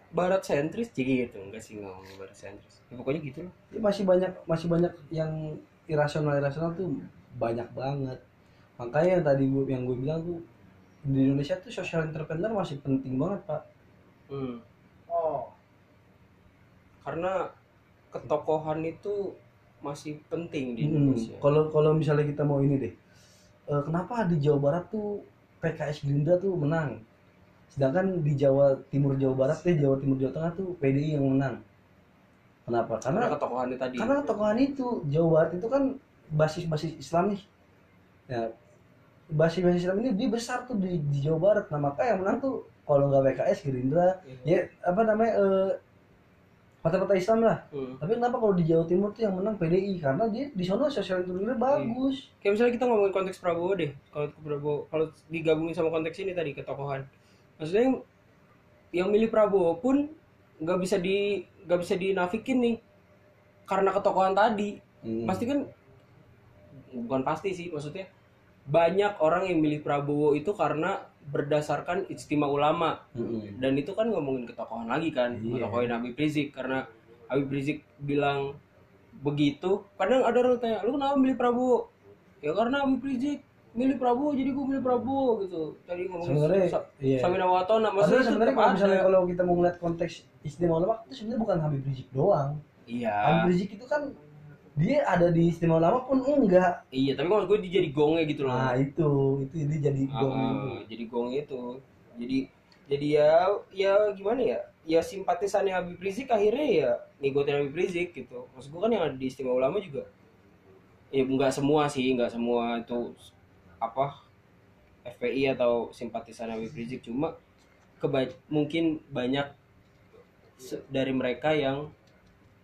Speaker 1: barat sentris jadi gitu enggak sih ngomong barat sentris ya, pokoknya gitu loh
Speaker 2: Ya, masih banyak masih banyak yang irasional irasional tuh banyak banget. Makanya yang tadi gue yang gue bilang tuh di Indonesia tuh social entrepreneur masih penting banget pak.
Speaker 1: Hmm.
Speaker 3: oh
Speaker 1: karena ketokohan itu masih penting di
Speaker 2: Hmm,
Speaker 1: Indonesia.
Speaker 2: Kalau kalau misalnya kita mau ini deh, eh, kenapa di Jawa Barat tuh PKS Gerindra tuh menang, sedangkan di Jawa Timur Jawa Barat deh Jawa Timur Jawa Tengah tuh PDI yang menang. Kenapa?
Speaker 1: Karena
Speaker 2: Karena
Speaker 1: ketokohan itu tadi.
Speaker 2: karena tokohan itu Jawa Barat itu kan basis-basis Islam nih. Ya, basis-basis Islam ini dia besar tuh di, di Jawa Barat. Nah maka yang menang tuh kalau nggak PKS Gerindra, ya apa namanya eh, partai-partai Islam lah.
Speaker 1: Hmm.
Speaker 2: Tapi kenapa kalau di Jawa Timur tuh yang menang PDI? Karena dia di sana sosial entrepreneur bagus.
Speaker 1: Kayak misalnya kita ngomongin konteks Prabowo deh. Kalau Prabowo, kalau digabungin sama konteks ini tadi ketokohan. Maksudnya yang, yang milih Prabowo pun nggak bisa di nggak bisa dinafikin nih karena ketokohan tadi.
Speaker 2: Hmm.
Speaker 1: Pasti kan bukan pasti sih maksudnya banyak orang yang milih Prabowo itu karena berdasarkan istimewa ulama
Speaker 2: Mm-mm.
Speaker 1: dan itu kan ngomongin ketokohan lagi kan
Speaker 2: Iya.
Speaker 1: ngetokohin Habib Rizik karena Habib Rizik bilang begitu kadang ada orang tanya lu kenapa milih Prabowo ya karena Habib Rizik milih Prabowo jadi gue milih Prabowo gitu tadi ngomongin
Speaker 2: Sebenarnya iya.
Speaker 1: Samina Watona
Speaker 2: Padahal
Speaker 1: maksudnya
Speaker 2: sebenarnya kalau misalnya kalau kita mau ngeliat konteks istimewa ulama itu sebenarnya bukan Habib Rizik doang.
Speaker 1: iya
Speaker 2: Habib Rizik itu kan dia ada di istimewa ulama pun enggak.
Speaker 1: iya tapi maksud gue dia jadi gongnya gitu loh
Speaker 2: Nah itu itu dia jadi
Speaker 1: Ah,
Speaker 2: gong
Speaker 1: ah,
Speaker 2: itu.
Speaker 1: jadi gong itu jadi jadi ya ya gimana ya ya simpatisannya Habib Rizik akhirnya ya ngikutin Habib Rizik gitu maksud gue kan yang ada di istimewa ulama juga ya nggak semua sih nggak semua itu apa FPI atau simpatisan Habib Rizik cuma keba mungkin banyak dari mereka yang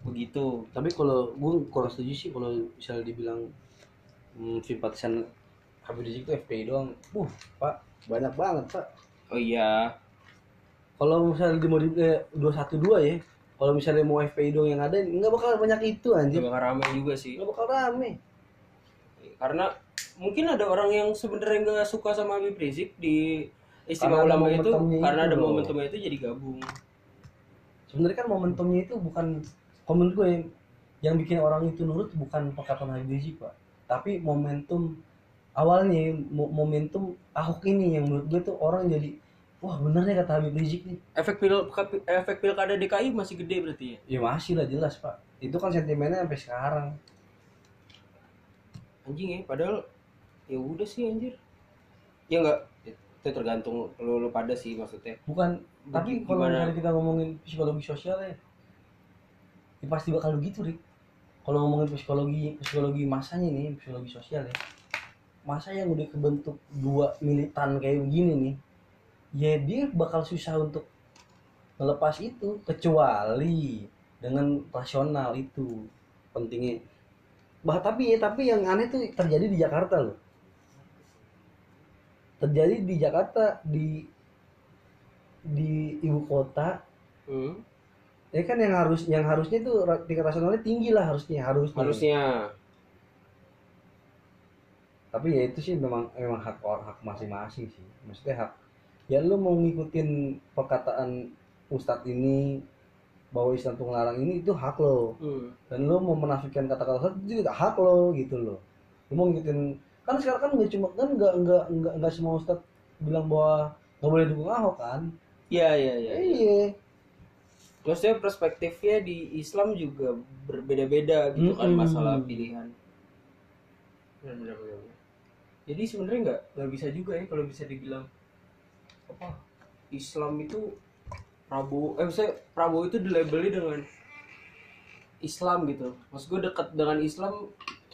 Speaker 1: begitu
Speaker 2: Tapi kalau gue kurang setuju sih kalau misalnya dibilang hmm, simpatisan Habib Rizik itu FPI doang. Uh, Pak, banyak banget, Pak.
Speaker 1: oh iya
Speaker 2: Kalau misalnya di mau di eh, 212 ya, kalau misalnya mau FPI doang yang ada nggak bakal banyak itu anjir.
Speaker 1: juga ramai juga sih
Speaker 2: Nggak bakal rame.
Speaker 1: karena mungkin ada orang yang sebenarnya nggak suka sama Habib Rizik di istimewa ulama itu karena ada momentumnya itu jadi gabung.
Speaker 2: Sebenarnya kan momentumnya itu bukan komen gue yang yang bikin orang itu nurut bukan perkataan Habib Rizik pak. Tapi momentum awalnya mo- momentum Ahok ini yang menurut gue tuh orang jadi wah bener ya kata Habib Rizik nih.
Speaker 1: Efek pil efek pilkada DKI masih gede berarti ya?
Speaker 2: Ya masih lah jelas pak. Itu kan sentimennya sampai sekarang.
Speaker 1: Anjing ya padahal ya udah sih anjir. Ya enggak itu tergantung lu, lu pada sih maksudnya.
Speaker 2: Bukan tapi kalau
Speaker 1: Gimana?
Speaker 2: misalnya kita ngomongin psikologi sosial ya, ya pasti bakal begitu Rik. Kalau ngomongin psikologi psikologi masanya nih psikologi sosial ya. Masa yang udah kebentuk dua militan kayak begini nih ya dia bakal susah untuk melepas itu kecuali dengan rasional itu pentingnya. Bah tapi ya tapi yang aneh tuh terjadi di Jakarta loh terjadi di Jakarta di di ibu kota.
Speaker 1: Hmm.
Speaker 2: ya kan yang harus yang harusnya itu tingkat rasionalnya tinggi lah harusnya harusnya.
Speaker 1: Harusnya.
Speaker 2: Tapi ya itu sih memang memang hak orang hak masing-masing sih. Maksudnya hak ya lu mau ngikutin perkataan ustadz ini bahwa Islam tuh ngelarang ini itu hak lo.
Speaker 1: Hmm.
Speaker 2: dan lu mau menafikan kata-kata ustadz itu juga hak lo gitu loh lu mau ngikutin kan sekarang kan nggak cuma kan nggak nggak nggak nggak semua ustadz bilang bahwa nggak boleh dukung ahok kan?
Speaker 1: Iya iya iya
Speaker 2: iya.
Speaker 1: Maksudnya perspektifnya di Islam juga berbeda-beda gitu kan
Speaker 2: Mm-mm.
Speaker 1: masalah pilihan. Jadi sebenarnya nggak nggak bisa juga ya kalau bisa dibilang apa Islam itu Prabowo eh misalnya Prabowo itu dilabeli dengan Islam gitu. Maksud gue dekat dengan Islam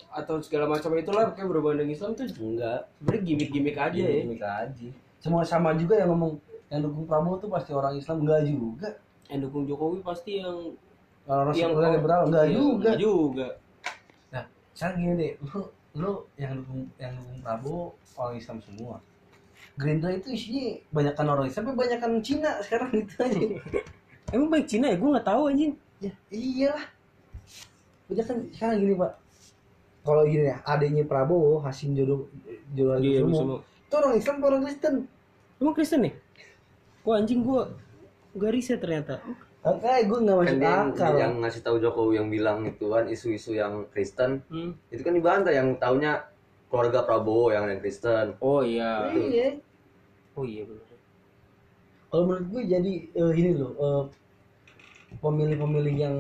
Speaker 1: atau segala macam itulah kayak berhubungan dengan Islam tuh
Speaker 2: enggak
Speaker 1: sebenarnya gimmick-gimmick aja ya
Speaker 2: gimmick aja semua sama juga yang ngomong yang dukung Prabowo tuh pasti orang Islam enggak juga
Speaker 1: yang dukung Jokowi pasti yang
Speaker 2: orang
Speaker 1: yang
Speaker 2: sekuler liberal enggak
Speaker 1: iya,
Speaker 2: juga
Speaker 1: enggak juga
Speaker 2: Nah, sekarang gini deh, lu lu yang dukung yang dukung Prabowo orang Islam semua. Gerindra itu isinya banyakkan orang Islam, tapi banyakkan Cina sekarang gitu aja.
Speaker 1: emang baik Cina ya gue nggak tahu anjing
Speaker 2: ya iyalah. Banyakan sekarang gini pak. Kalau gini ya, adanya Prabowo, Hasim Jodoh Jodoh
Speaker 1: Iya,
Speaker 2: Kusumo,
Speaker 1: semua.
Speaker 2: itu orang Islam atau orang Kristen?
Speaker 1: Emang Kristen nih? Wah anjing gua gak riset ternyata.
Speaker 2: Makanya gue nggak
Speaker 4: kan
Speaker 2: masuk
Speaker 4: yang,
Speaker 2: akal.
Speaker 4: yang ngasih tahu Jokowi yang bilang itu kan isu-isu yang Kristen
Speaker 1: Hmm.
Speaker 4: itu kan dibantah yang taunya keluarga Prabowo yang yang Kristen
Speaker 1: Oh iya.
Speaker 2: Iya.
Speaker 1: Oh iya benar.
Speaker 2: kalau menurut gue jadi eh, ini loh eh, pemilih-pemilih yang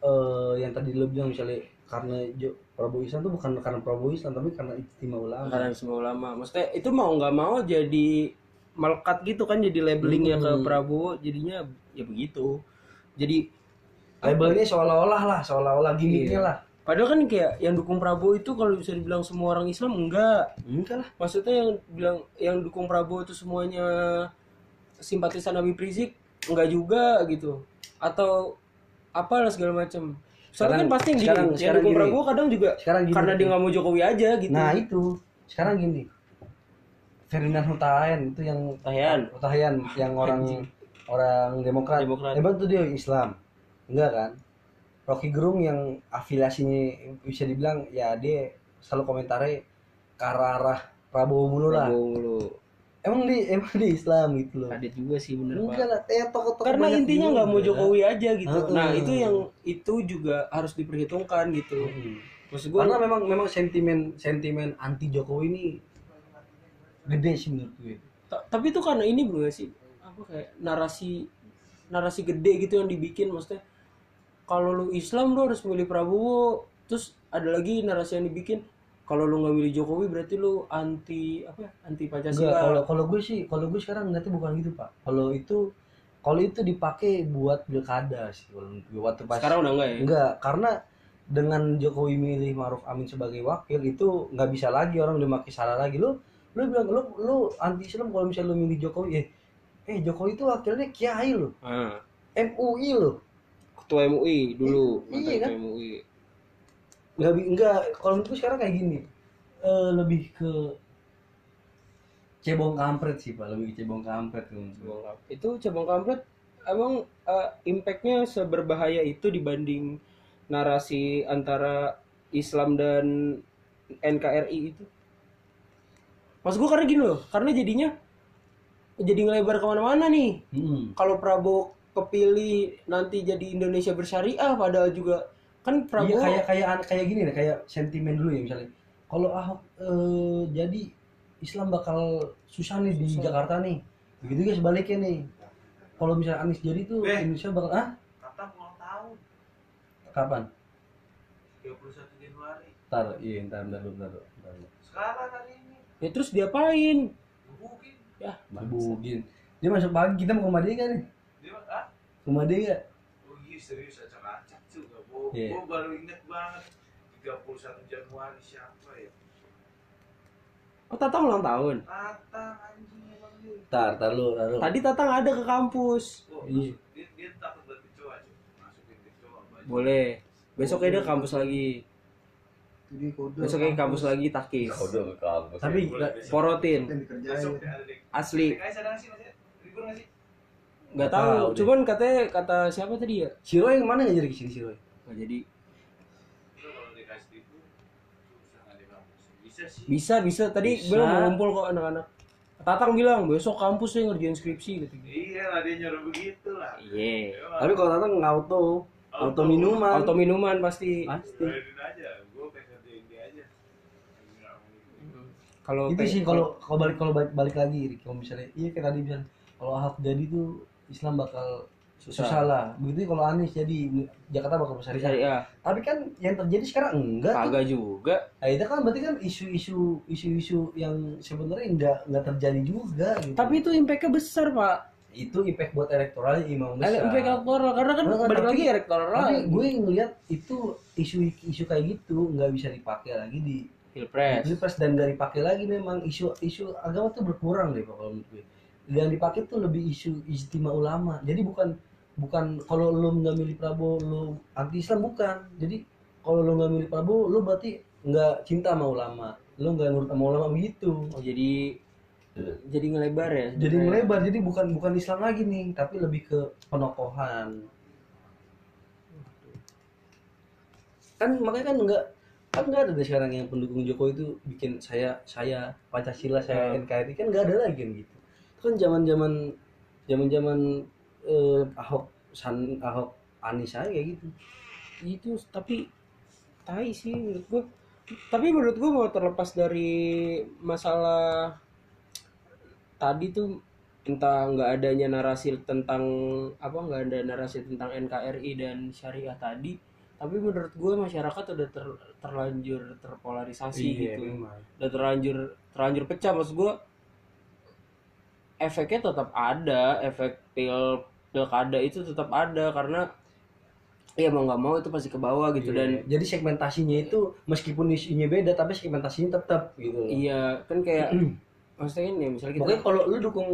Speaker 2: eh, yang tadi lo bilang misalnya karena Jo- Prabowo Islam tuh bukan karena Prabowo Islam tapi karena istimewa ulama
Speaker 1: Karena semua ulama. Maksudnya itu mau nggak mau jadi melekat gitu kan jadi labelingnya ke
Speaker 2: Hmm.
Speaker 1: Prabowo jadinya ya begitu. Jadi
Speaker 2: labelnya seolah-olah lah seolah-olah gimmicknya
Speaker 1: Iya.
Speaker 2: lah
Speaker 1: padahal kan kayak yang dukung Prabowo itu kalau bisa dibilang semua orang Islam enggak.
Speaker 2: enggak lah
Speaker 1: Maksudnya yang bilang yang dukung Prabowo itu semuanya simpatisan Habib Rizik enggak juga gitu. Atau apalah segala macam. Soalnya
Speaker 2: Sekarang-
Speaker 1: kan pasti yang gini,
Speaker 2: sekarang-
Speaker 1: yang
Speaker 2: sekarang
Speaker 1: dukung kadang juga
Speaker 2: sekarang gini
Speaker 1: karena dia nggak mau Jokowi aja gitu.
Speaker 2: nah itu sekarang gini Ferdinand Hutahian itu yang
Speaker 1: Tahian.
Speaker 2: Hutahian yang orang orang Demokrat.
Speaker 1: Demokrat.
Speaker 2: Emang tuh dia Islam. Enggak kan? Rocky Gerung yang afiliasinya bisa dibilang ya dia selalu komentarnya ke arah Prabowo mulu lah.
Speaker 1: Prabowo mulu.
Speaker 2: Emang dia emang dia Islam gitu loh.
Speaker 1: Ada juga sih bener
Speaker 2: Enggak
Speaker 1: Pak.
Speaker 2: lah, eh tokoh-tokoh
Speaker 1: Karena
Speaker 2: banyak
Speaker 1: intinya nggak mau Jokowi aja gitu.
Speaker 2: Heeh.
Speaker 1: Nah itu yang itu juga harus diperhitungkan gitu.
Speaker 2: Hmm.
Speaker 1: Maksud gue
Speaker 2: Karena memang memang sentimen sentimen anti Jokowi ini gede sih menurut gue.
Speaker 1: Ta- tapi itu karena ini bro nggak sih apa kayak narasi narasi gede gitu yang dibikin maksudnya kalau lu Islam lu harus milih Prabowo terus ada lagi narasi yang dibikin kalau lu nggak milih Jokowi berarti lu anti apa ya anti Pancasila.
Speaker 2: Kalau kalau gue sih, kalau gue sekarang ngeliatnya bukan gitu, Pak. Kalau itu kalau itu dipakai buat pilkada sih kalau waktu pas
Speaker 1: sekarang udah enggak ya?
Speaker 2: Enggak, karena dengan Jokowi milih Maruf Amin sebagai wakil itu nggak bisa lagi orang udah makin salah lagi. Lu lu bilang lu lu anti Islam kalau misalnya lu milih Jokowi eh eh Jokowi itu wakilnya kiai lo
Speaker 1: Ah,
Speaker 2: MUI lo
Speaker 1: ketua MUI dulu
Speaker 2: Iya,
Speaker 1: mantan
Speaker 2: kan?
Speaker 1: MUI
Speaker 2: nggak bi- nggak kalau menurut gue sekarang kayak gini Eh, lebih ke cebong kampret sih pak lebih ke cebong kampret.
Speaker 1: Cebong kampret. itu cebong kampret emang eh, impactnya seberbahaya itu dibanding narasi antara Islam dan NKRI itu Maksud gue karena gini loh karena jadinya jadi ngelebar ke mana-mana nih
Speaker 2: Mm-mm.
Speaker 1: kalau Prabowo kepilih nanti jadi Indonesia bersyariah padahal juga kan
Speaker 2: Iya
Speaker 1: Prabowo
Speaker 2: kayak kayak kayak gini deh kayak sentimen dulu ya misalnya kalau Ahok eh, jadi Islam bakal susah nih di Jakarta nih begitu juga sebaliknya nih kalau misalnya Anies jadi tuh
Speaker 3: Beh.
Speaker 2: Indonesia bakal ah
Speaker 3: Kata ulang tahun
Speaker 2: kapan
Speaker 3: 31 Januari.
Speaker 2: ntar iya ntar ntar ntar ntar.
Speaker 3: Sekarang hari ini.
Speaker 1: ya terus diapain
Speaker 3: Gebukin.
Speaker 1: ya
Speaker 2: Mabugin. dia masuk pagi kita mau ke rumah dia kan nih
Speaker 3: Dia ah?
Speaker 2: Ke rumah dia?
Speaker 3: Oh iya serius Gua,
Speaker 2: Iya.
Speaker 3: gua baru inget banget 31 Januari siapa ya?
Speaker 1: oh tatang ulang tahun
Speaker 3: Tatang anjing emang dia.
Speaker 2: Ntar, ntar lu, ntar lu.
Speaker 1: tadi tatang ada ke kampus
Speaker 3: Oh,
Speaker 2: Iya.
Speaker 3: dia, dia takut buat kecoa cuy. Masukin kecoa baju.
Speaker 1: boleh besoknya dia ke kampus lagi
Speaker 5: dia kode.
Speaker 1: besoknya ke kampus lagi takis
Speaker 4: Udah ke kampus.
Speaker 2: Tapi nggak-
Speaker 3: besok.
Speaker 1: porotin.
Speaker 3: Besok
Speaker 1: asli
Speaker 3: Guys ada nggak
Speaker 1: tahu cuman katanya kata siapa tadi ya
Speaker 2: si Roy yang mana nggak jadi
Speaker 1: nggak jadi
Speaker 3: Itu kalau dikasih itu susah nggak di kampus. Bisa sih.
Speaker 1: bisa bisa tadi
Speaker 2: Bisa.
Speaker 1: bilang mau ngumpul kok anak-anak tatang bilang besok kampus saya ngerjain skripsi gitu
Speaker 3: Iya lah dia nyuruh begitu lah.
Speaker 1: iya
Speaker 2: Tapi kalau datang auto, auto minuman.
Speaker 1: auto minuman pasti
Speaker 2: Pasti.
Speaker 1: Kalau
Speaker 2: Itu sih kalau kalau balik kalau balik, balik lagi, kalau misalnya iya kayak tadi bilang kalau Ahok jadi tuh Islam bakal susah,
Speaker 1: Susah.
Speaker 2: lah. Begitu kalau Anies jadi Jakarta bakal besar.
Speaker 1: syariah
Speaker 2: Tapi kan yang terjadi sekarang enggak.
Speaker 1: kagak juga
Speaker 2: Nah, itu kan berarti kan isu-isu isu-isu yang sebenarnya enggak enggak terjadi juga gitu.
Speaker 1: tapi itu impactnya besar pak
Speaker 2: itu impact buat elektoralnya imam besar.
Speaker 1: Impact elektoral karena kan
Speaker 2: Enggak,
Speaker 1: balik
Speaker 2: tapi-
Speaker 1: lagi elektoral
Speaker 2: Tapi
Speaker 1: lagi.
Speaker 2: gue ngeliat itu isu-isu kayak gitu nggak bisa dipakai lagi di
Speaker 1: pilpres
Speaker 2: pilpres dan nggak dipakai lagi memang isu isu agama tuh berkurang deh Pak, kalau menurut gue. Yang dipakai tuh lebih isu ijtima ulama. Jadi bukan bukan kalau lo nggak milih Prabowo lo anti Islam bukan. Jadi kalau lo nggak milih Prabowo lo berarti nggak cinta sama ulama. Lo nggak nurut sama ulama begitu.
Speaker 1: oh, jadi jadi ngelebar ya
Speaker 2: Jadi
Speaker 1: sebenarnya.
Speaker 2: melebar. Jadi bukan bukan Islam lagi nih, tapi lebih ke penokohan. Kan makanya kan nggak kan nggak ada deh sekarang yang pendukung Jokowi itu bikin saya saya Pancasila saya
Speaker 1: Hmm.
Speaker 2: NKRI kan nggak ada lagi kan gitu. Itu kan zaman zaman zaman zaman eh, Ahok San Ahok Anies aja kayak gitu.
Speaker 1: itu tapi tai sih menurut gua tapi menurut gua mau terlepas dari masalah tadi tuh entah nggak adanya narasi tentang apa nggak ada narasi tentang NKRI dan syariah tadi tapi menurut gue masyarakat udah ter- terlanjur terpolarisasi gitu
Speaker 2: memang.
Speaker 1: udah terlanjur terlanjur pecah maksud gue efeknya tetap ada efek pil pilkada itu tetap ada karena ya mau nggak mau itu pasti ke bawah gitu dan
Speaker 2: Iya. jadi segmentasinya itu meskipun isunya beda tapi segmentasinya tetap gitu.
Speaker 1: iya kan kayak maksudnya ya misalnya kita
Speaker 2: Pokoknya kalau lu dukung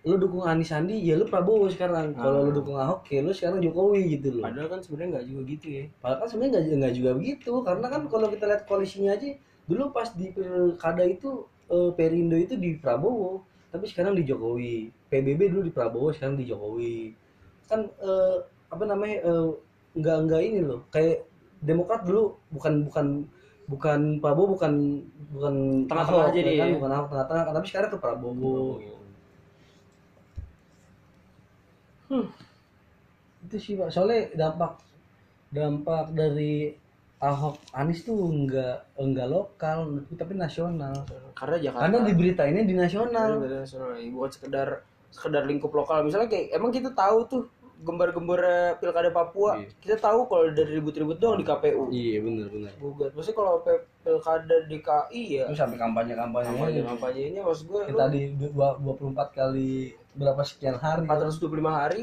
Speaker 2: lu dukung Anies Sandi ya lu Prabowo sekarang. Kalau
Speaker 1: Ah.
Speaker 2: lu dukung Ahok ya lu sekarang Jokowi gitu loh.
Speaker 1: padahal kan sebenarnya nggak juga gitu ya
Speaker 2: Padahal kan sebenarnya nggak nggak juga begitu karena kan kalau kita lihat koalisinya aja dulu pas di pilkada itu eh, Perindo itu di Prabowo tapi sekarang di Jokowi. PBB dulu di Prabowo sekarang di Jokowi. Kan eh, apa namanya eh, nggak nggak ini loh kayak Demokrat dulu bukan bukan bukan Prabowo bukan bukan
Speaker 1: Tengah-tengah aja
Speaker 2: ya
Speaker 1: dia
Speaker 2: kan
Speaker 1: ya.
Speaker 2: bukan tengah-tengah tapi sekarang ke Prabowo.
Speaker 1: Hmm.
Speaker 2: Itu sih Pak, soalnya dampak dampak dari Ahok Anies tuh enggak enggak lokal tapi nasional.
Speaker 1: karena Jakarta
Speaker 2: Karena diberitainnya di nasional.
Speaker 1: Karena nasional ya, bukan sekedar sekedar lingkup lokal misalnya kayak emang kita tahu tuh gembar-gembar pilkada Papua
Speaker 2: Iya.
Speaker 1: kita tahu kalau dari ribut-ribut doang di KPU
Speaker 2: Iya benar benar.
Speaker 1: gugat maksudnya kalau pilkada DKI ya
Speaker 2: Terus sampai kampanye-kampanye
Speaker 1: kampanye kampanye ini maksud gue
Speaker 2: Yang tadi dua- 24 kali berapa sekian hari.
Speaker 1: 425 hari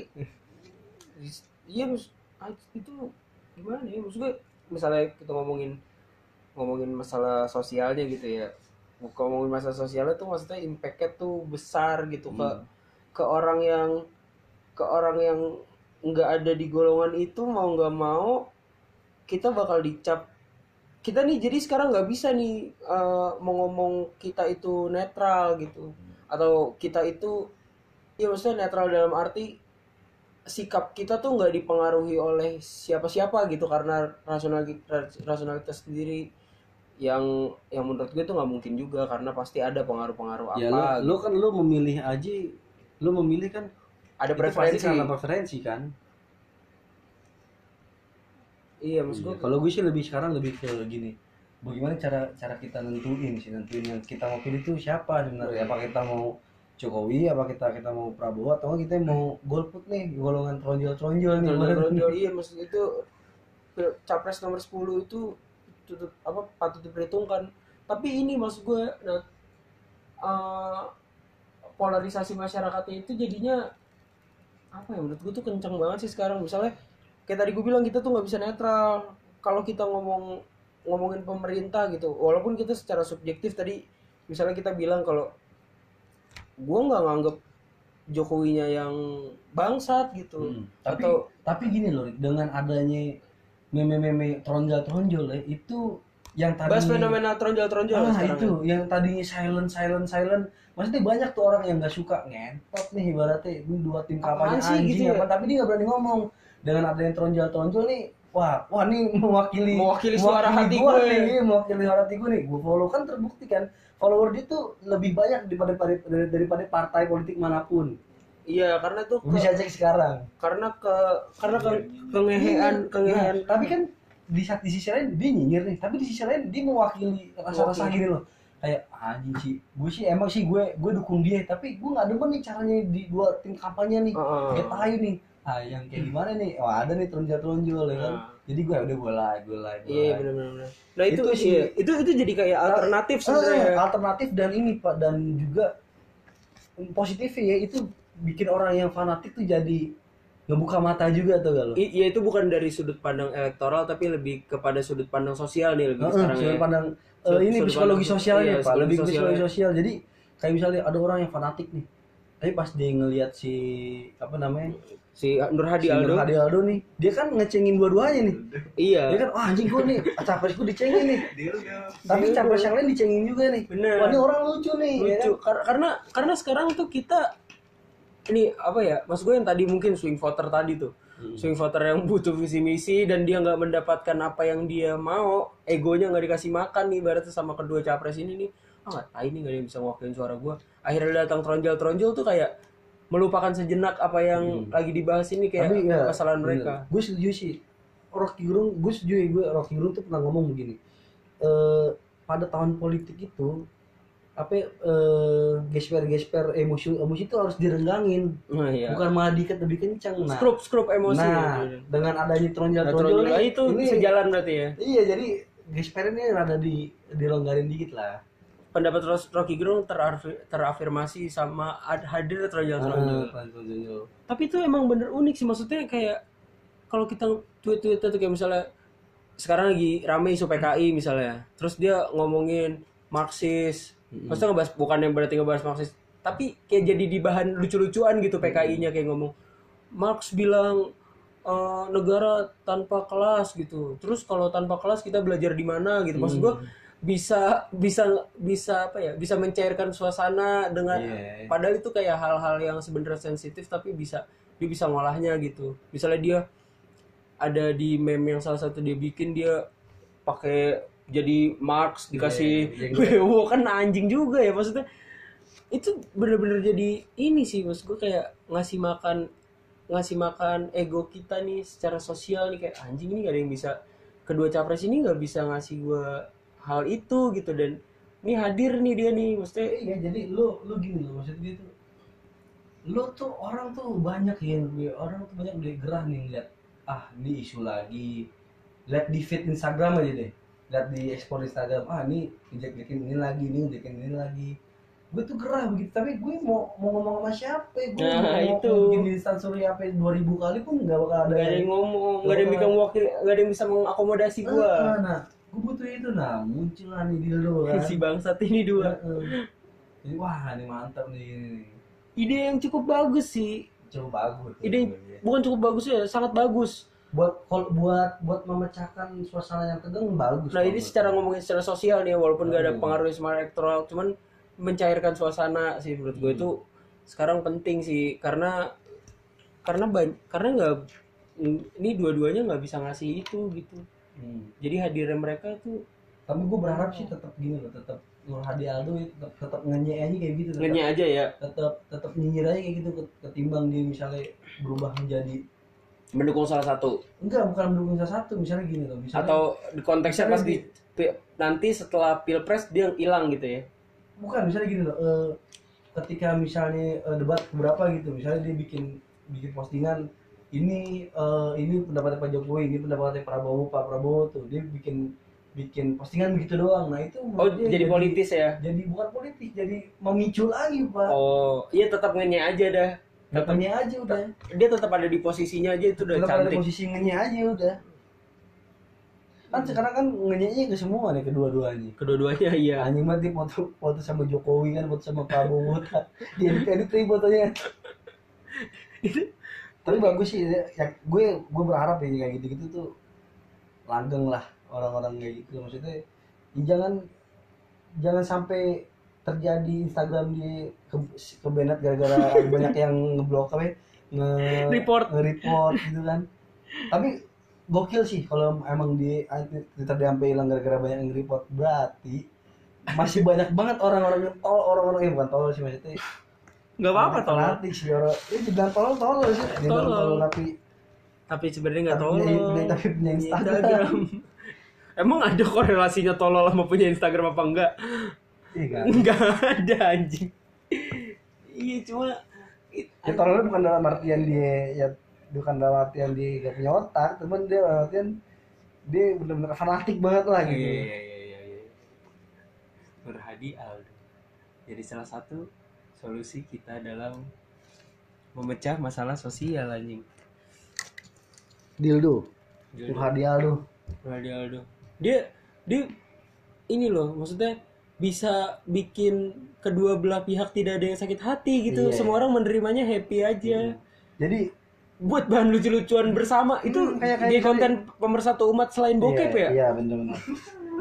Speaker 1: iya mas ah, itu gimana ya maksud gue misalnya kita ngomongin ngomongin masalah sosialnya gitu ya. Bukan ngomongin masalah sosialnya tuh maksudnya impactnya tuh besar gitu ke
Speaker 2: Hmm.
Speaker 1: ke orang yang ke orang yang nggak ada di golongan itu mau nggak mau kita bakal dicap. Kita nih jadi sekarang nggak bisa nih eh, mau ngomong kita itu netral gitu. Atau kita itu ya maksudnya netral dalam arti sikap kita tuh nggak dipengaruhi oleh siapa-siapa gitu karena rasional rasionalitas sendiri yang yang menurut gue tuh nggak mungkin juga karena pasti ada pengaruh-pengaruh apa
Speaker 2: Ya lu,
Speaker 1: gitu.
Speaker 2: lu kan lu memilih aja lu memilih kan
Speaker 1: ada preferensi
Speaker 2: karena preferensi kan.
Speaker 1: iya maksud gue
Speaker 2: Iya, Kalau gue sih lebih sekarang lebih ke gini. bagaimana cara cara kita nentuin sih nentuin yang kita mau pilih itu siapa sebenarnya apa kita mau Jokowi apa kita kita mau Prabowo atau kita mau golput nih golongan tronjol-tronjol nih.
Speaker 1: Tronjol-tronjol, iya maksud itu capres nomor 10 itu tutut, apa patut diperhitungkan. Tapi ini maksud gue nah, eh, polarisasi masyarakatnya itu jadinya apa ya menurut gue tuh kencang banget sih sekarang. Misalnya kayak tadi gue bilang kita tuh nggak bisa netral. Kalau kita ngomong ngomongin pemerintah gitu walaupun kita secara subjektif tadi misalnya kita bilang kalau gue nggak nganggep Jokowinya yang bangsat gitu
Speaker 2: Hmm. Tapi
Speaker 1: atau
Speaker 2: tapi gini loh, dengan adanya meme-meme tronjol-tronjol ya, itu yang tadi
Speaker 1: bahas fenomena tronjol-tronjol
Speaker 2: ah, itu
Speaker 1: ya.
Speaker 2: yang tadinya silent silent silent maksudnya banyak tuh orang yang nggak suka ngentot nih ibaratnya ini dua tim kampanye
Speaker 1: sih
Speaker 2: anjing
Speaker 1: gitu ya?
Speaker 2: apa tapi dia nggak berani ngomong dengan adanya tronjol-tronjol nih wah wah nih mewakili
Speaker 1: Mewakili suara hati gue.
Speaker 2: nih mewakili suara hati gue nih gue follow kan terbukti kan follower dia tuh lebih banyak daripada daripada, daripada partai politik mana pun
Speaker 1: Iya, karena tuh ke-
Speaker 2: bisa cek sekarang
Speaker 1: karena ke karena ke kengehean kengehean
Speaker 2: Nah, tapi kan di, di sisi lain dia nyinyir nih, tapi di sisi lain dia mewakili rasa-rasa gini loh. Kayak anjing sih, gue sih emang sih gue gue dukung dia, tapi gue nggak demen nih caranya di dua tim kampanye nih.
Speaker 1: Heeh.
Speaker 2: Kayak tahu nih. Ah, yang kayak gimana nih? Oh, ada nih tronjol-tronjol ya kan.
Speaker 1: Nah.
Speaker 2: Jadi gue udah gue like, gue like, gue
Speaker 1: Iya,
Speaker 2: like.
Speaker 1: benar-benar. Nah, itu,
Speaker 2: Itu sih.
Speaker 1: iya, itu itu jadi kayak alternatif
Speaker 2: Eh,
Speaker 1: sebenarnya.
Speaker 2: alternatif dan ini Pak dan juga positif ya itu bikin orang yang fanatik tuh jadi ngebuka mata juga tuh kalau.
Speaker 1: I- Iya, itu bukan dari sudut pandang elektoral tapi lebih kepada sudut pandang sosial nih lebih
Speaker 2: Heeh,
Speaker 1: sekarang
Speaker 2: sudut
Speaker 1: ya.
Speaker 2: pandang eh,
Speaker 1: Sudut-
Speaker 2: ini
Speaker 1: sudut
Speaker 2: psikologi
Speaker 1: pandang-
Speaker 2: sosial
Speaker 1: iya,
Speaker 2: ya pak lebih psikologi sosial jadi kayak misalnya ada orang yang fanatik nih tapi pas dia ngelihat si apa namanya
Speaker 1: Si Nur Hadi
Speaker 2: si
Speaker 1: Aldo.
Speaker 2: Nur Hadi Aldo nih dia kan ngecengin dua-duanya nih.
Speaker 1: Iya.
Speaker 2: dia kan wah anjing gue nih capres gue dicengin nih. Tapi
Speaker 1: Dia
Speaker 2: capres yang lain dicengin juga nih.
Speaker 1: Bener.
Speaker 2: wah ini orang lucu nih ya
Speaker 1: lucu.
Speaker 2: kan?
Speaker 1: Kar- karena karena sekarang tuh kita ini apa ya mas gue yang tadi mungkin swing voter tadi tuh. Swing voter yang butuh visi misi dan dia nggak mendapatkan apa yang dia mau egonya nggak dikasih makan nih berarti sama kedua capres ini nih. Ah nggak tahu ini nggak ada yang bisa ngewakilin suara gue akhirnya datang tronjol tronjol tuh kayak melupakan sejenak apa yang lagi dibahas ini kayak
Speaker 2: tapi ya
Speaker 1: kesalahan mereka.
Speaker 2: Gue setuju sih. Rocky Gerung gue setuju ya gue Rocky Gerung tuh pernah ngomong begini. Eh pada tahun politik itu apa ya, eh gesper gesper emosi emosi itu harus direnggangin.
Speaker 1: Nah, iya.
Speaker 2: bukan malah diikat lebih kencang nah.
Speaker 1: Skrup skrup emosi.
Speaker 2: Nah dengan adanya tronjol
Speaker 1: Nah,
Speaker 2: tronjol.
Speaker 1: tronjol
Speaker 2: nih
Speaker 1: itu
Speaker 2: ini
Speaker 1: sejalan berarti ya.
Speaker 2: Iya jadi gesper ini rada di dilonggarin dikit lah
Speaker 1: pendapat Rocky Gerung terafir- terafirmasi sama ad- hadir tronjol
Speaker 2: Ah, tronjol
Speaker 1: tapi itu emang bener unik sih maksudnya kayak kalau kita tweet tweet itu kayak misalnya sekarang lagi rame isu PKI misalnya terus dia ngomongin Marxis maksudnya ngebahas bukan yang berarti ngebahas Marxis tapi kayak jadi di bahan lucu-lucuan gitu PKI-nya kayak ngomong Marx bilang eh, negara tanpa kelas gitu terus kalau tanpa kelas kita belajar di mana gitu maksud gua bisa bisa bisa apa ya bisa mencairkan suasana dengan
Speaker 2: Iya.
Speaker 1: padahal itu kayak hal-hal yang sebenarnya sensitif tapi bisa dia bisa ngolahnya gitu. Misalnya dia ada di meme yang salah satu dia bikin dia pakai jadi Marx dikasih
Speaker 2: Iya, iya,
Speaker 1: Bewo kan anjing juga ya maksudnya. Itu bener-bener jadi ini sih maksud gue kayak ngasih makan ngasih makan ego kita nih secara sosial nih kayak anjing ini gak ada yang bisa kedua capres ini nggak bisa ngasih gue hal itu gitu dan ini hadir nih dia nih maksudnya
Speaker 2: iya jadi lu lu gini loh maksud gue tuh lu tuh orang tuh banyak yang orang tuh banyak udah gerah nih ngeliat ah ini isu lagi. Lihat di feed Instagram aja deh lihat di ekspor Instagram ah ini injek-injekin ini lagi ini injekin ini lagi. Gue tuh gerah begitu tapi gue mau mau ngomong sama siapa? Gue
Speaker 1: Nah,
Speaker 2: mau,
Speaker 1: itu.
Speaker 2: bikin di instastory apa 2000 kali pun nggak bakal ada
Speaker 1: nggak ada yang ngomong nggak ada yang bisa mewakil nggak ada yang bisa mengakomodasi gue
Speaker 2: Ah, nah gue butuh itu nah muncul lah nih dildo kan.
Speaker 1: Si bangsat ini dua.
Speaker 2: Wah ini mantap nih
Speaker 1: ide yang cukup bagus sih.
Speaker 2: Coba bagus
Speaker 1: ide yang bukan cukup bagus ya sangat bagus.
Speaker 2: Buat buat buat memecahkan suasana yang tegang bagus
Speaker 1: nah ini secara ngomongin secara sosial nih walaupun nggak ada
Speaker 2: Hmm.
Speaker 1: pengaruh sama elektoral cuman mencairkan suasana sih menurut gue
Speaker 2: Hmm.
Speaker 1: itu sekarang penting sih karena karena ban- karena nggak ini dua-duanya nggak bisa ngasih itu gitu
Speaker 2: Hmm.
Speaker 1: jadi hadirnya mereka tuh
Speaker 2: tapi gue berharap sih tetap gini loh tetap Nur Hadi Aldo itu tetap tetap ngenye aja kayak gitu tetap
Speaker 1: ngenyi aja ya.
Speaker 2: tetap tetap nyinyir aja kayak gitu ket- ketimbang dia misalnya berubah menjadi
Speaker 1: mendukung salah satu.
Speaker 2: Enggak bukan mendukung salah satu misalnya gini loh misalnya
Speaker 1: atau di konteksnya pas di nanti setelah pilpres dia hilang gitu ya?
Speaker 2: Bukan misalnya gini loh eh, ketika misalnya eh, debat berapa gitu misalnya dia bikin bikin postingan ini eh, ini pendapatnya Pak Jokowi ini pendapatnya Prabowo Pak Prabowo tuh dia bikin bikin postingan begitu doang. Nah itu
Speaker 1: oh
Speaker 2: dia
Speaker 1: jadi politis ya?
Speaker 2: jadi bukan politis jadi memicu lagi pak.
Speaker 1: Oh iya tetap ngenye aja dah.
Speaker 2: Datangnya aja udah.
Speaker 1: Dia tetap ada di posisinya aja itu udah
Speaker 2: tetap ada
Speaker 1: cantik.
Speaker 2: posisi ngenye aja udah. Kan sekarang kan ngenyeknya ke semua nih kedua-duanya.
Speaker 1: Kedua-duanya iya.
Speaker 2: Anjing mah dia foto foto sama Jokowi kan foto sama Prabowo. Dia edit edit fotonya tapi bagus sih ya ya, gue gue berharap ya kayak gitu gitu tuh langgeng lah orang-orang kayak gitu. Maksudnya ya jangan jangan sampai terjadi Instagram di ke, ke banned gara-gara banyak yang ngeblok apa ya, nge
Speaker 1: Report.
Speaker 2: nge-report gitu kan. Tapi gokil sih kalau emang di Twitter dia sampai hilang gara-gara banyak yang report berarti masih banyak banget orang-orang yang tol orang-orang yang bukan tol sih maksudnya
Speaker 1: nggak apa-apa tolong
Speaker 2: fanatik sih orang ya dibilang tolol tolol sih
Speaker 1: Tolol.
Speaker 2: tolol tapi
Speaker 1: tapi sebenarnya nggak
Speaker 2: Tapi
Speaker 1: tolong
Speaker 2: punya- tapi punya Instagram.
Speaker 1: emang ada korelasinya tolol sama punya Instagram apa enggak
Speaker 2: iya
Speaker 1: Enggak ada anjing. Iya cuma
Speaker 2: ya tololnya bukan dalam artian dia ya bukan dalam artian dia gak punya otak teman dia dalam artian dia benar-benar fanatik banget lah gitu
Speaker 1: iya iya iya. iya. Nur Hadi Aldo. Jadi salah satu solusi kita dalam memecah masalah sosial anjing.
Speaker 2: dildo
Speaker 1: Dildo.
Speaker 2: Aldo
Speaker 1: Aldo. Dia dia ini loh maksudnya bisa bikin kedua belah pihak tidak ada yang sakit hati gitu.
Speaker 2: Iya.
Speaker 1: Semua orang menerimanya happy aja.
Speaker 2: jadi
Speaker 1: Buat bahan lucu-lucuan bersama itu
Speaker 2: Hmm, kayak- kayak
Speaker 1: di
Speaker 2: misalnya-
Speaker 1: konten pemersatu umat selain bokep
Speaker 2: iya,
Speaker 1: ya?
Speaker 2: iya bener-bener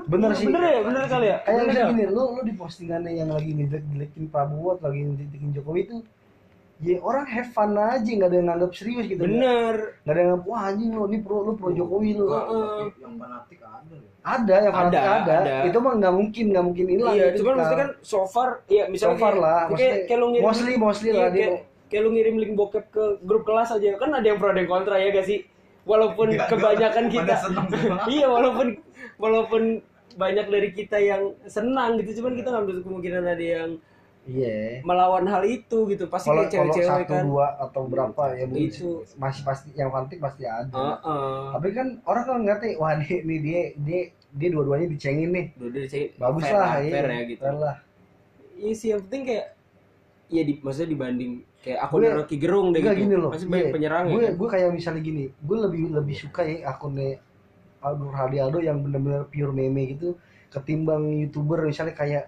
Speaker 2: bener sih
Speaker 1: Bener ya, bener kali ya.
Speaker 2: kayak
Speaker 1: Bener ya?
Speaker 2: gini lu lu di postingannya yang lagi ngejelek-jelekin Prabowo lagi ngejelekin Jokowi itu ya orang have fun aja nggak ada yang nganggap serius gitu
Speaker 1: Bener.
Speaker 2: nggak ada yang nganggap wah anjing lo ini pro lu pro Jokowi lu
Speaker 1: Heeh.
Speaker 5: yang fanatik ada loh.
Speaker 2: ada yang fanatik
Speaker 1: Ada,
Speaker 2: ada,
Speaker 1: ada.
Speaker 2: itu mah nggak mungkin nggak mungkin hilang
Speaker 1: Iya, cuman
Speaker 2: kita-
Speaker 1: maksudnya kan so far ya misalnya
Speaker 2: So far
Speaker 1: kayak-
Speaker 2: lah, maksudnya
Speaker 1: kayak lu ngirim
Speaker 2: mostly- mostly
Speaker 1: iya,
Speaker 2: lah dia-
Speaker 1: kayak, lu ngirim link bokep ke grup kelas aja kan ada yang pro ada yang kontra ya gak sih walaupun kebanyakan kita iya walaupun walaupun banyak dari kita yang senang gitu cuman kita nggak kemungkinan ada yang
Speaker 2: iya
Speaker 1: melawan hal itu gitu pasti
Speaker 2: kalau
Speaker 1: cewek-cewek
Speaker 2: satu
Speaker 1: kan
Speaker 2: dua atau berapa ya
Speaker 1: Itu.
Speaker 2: masih pasti yang fanatik pasti ada
Speaker 1: Heeh.
Speaker 2: tapi kan orang kan ngerti wah nih, nih dia dia dia dua-duanya dicengin nih
Speaker 1: dari cewek
Speaker 2: bagus
Speaker 1: fair
Speaker 2: lah iya
Speaker 1: fair ya gitu
Speaker 2: fair lah
Speaker 1: Iya sih yang penting kayak ya di maksudnya dibanding kayak akun
Speaker 2: Gue-
Speaker 1: Rocky Gerung deh gitu.
Speaker 2: gini loh
Speaker 1: Masih
Speaker 2: iya.
Speaker 1: banyak penyerang
Speaker 2: gue
Speaker 1: ya. kan?
Speaker 2: gue kayak misalnya gini gue lebih lebih suka ya akunnya Nur Hadi Aldo yang bener-bener pure meme gitu ketimbang youtuber misalnya kayak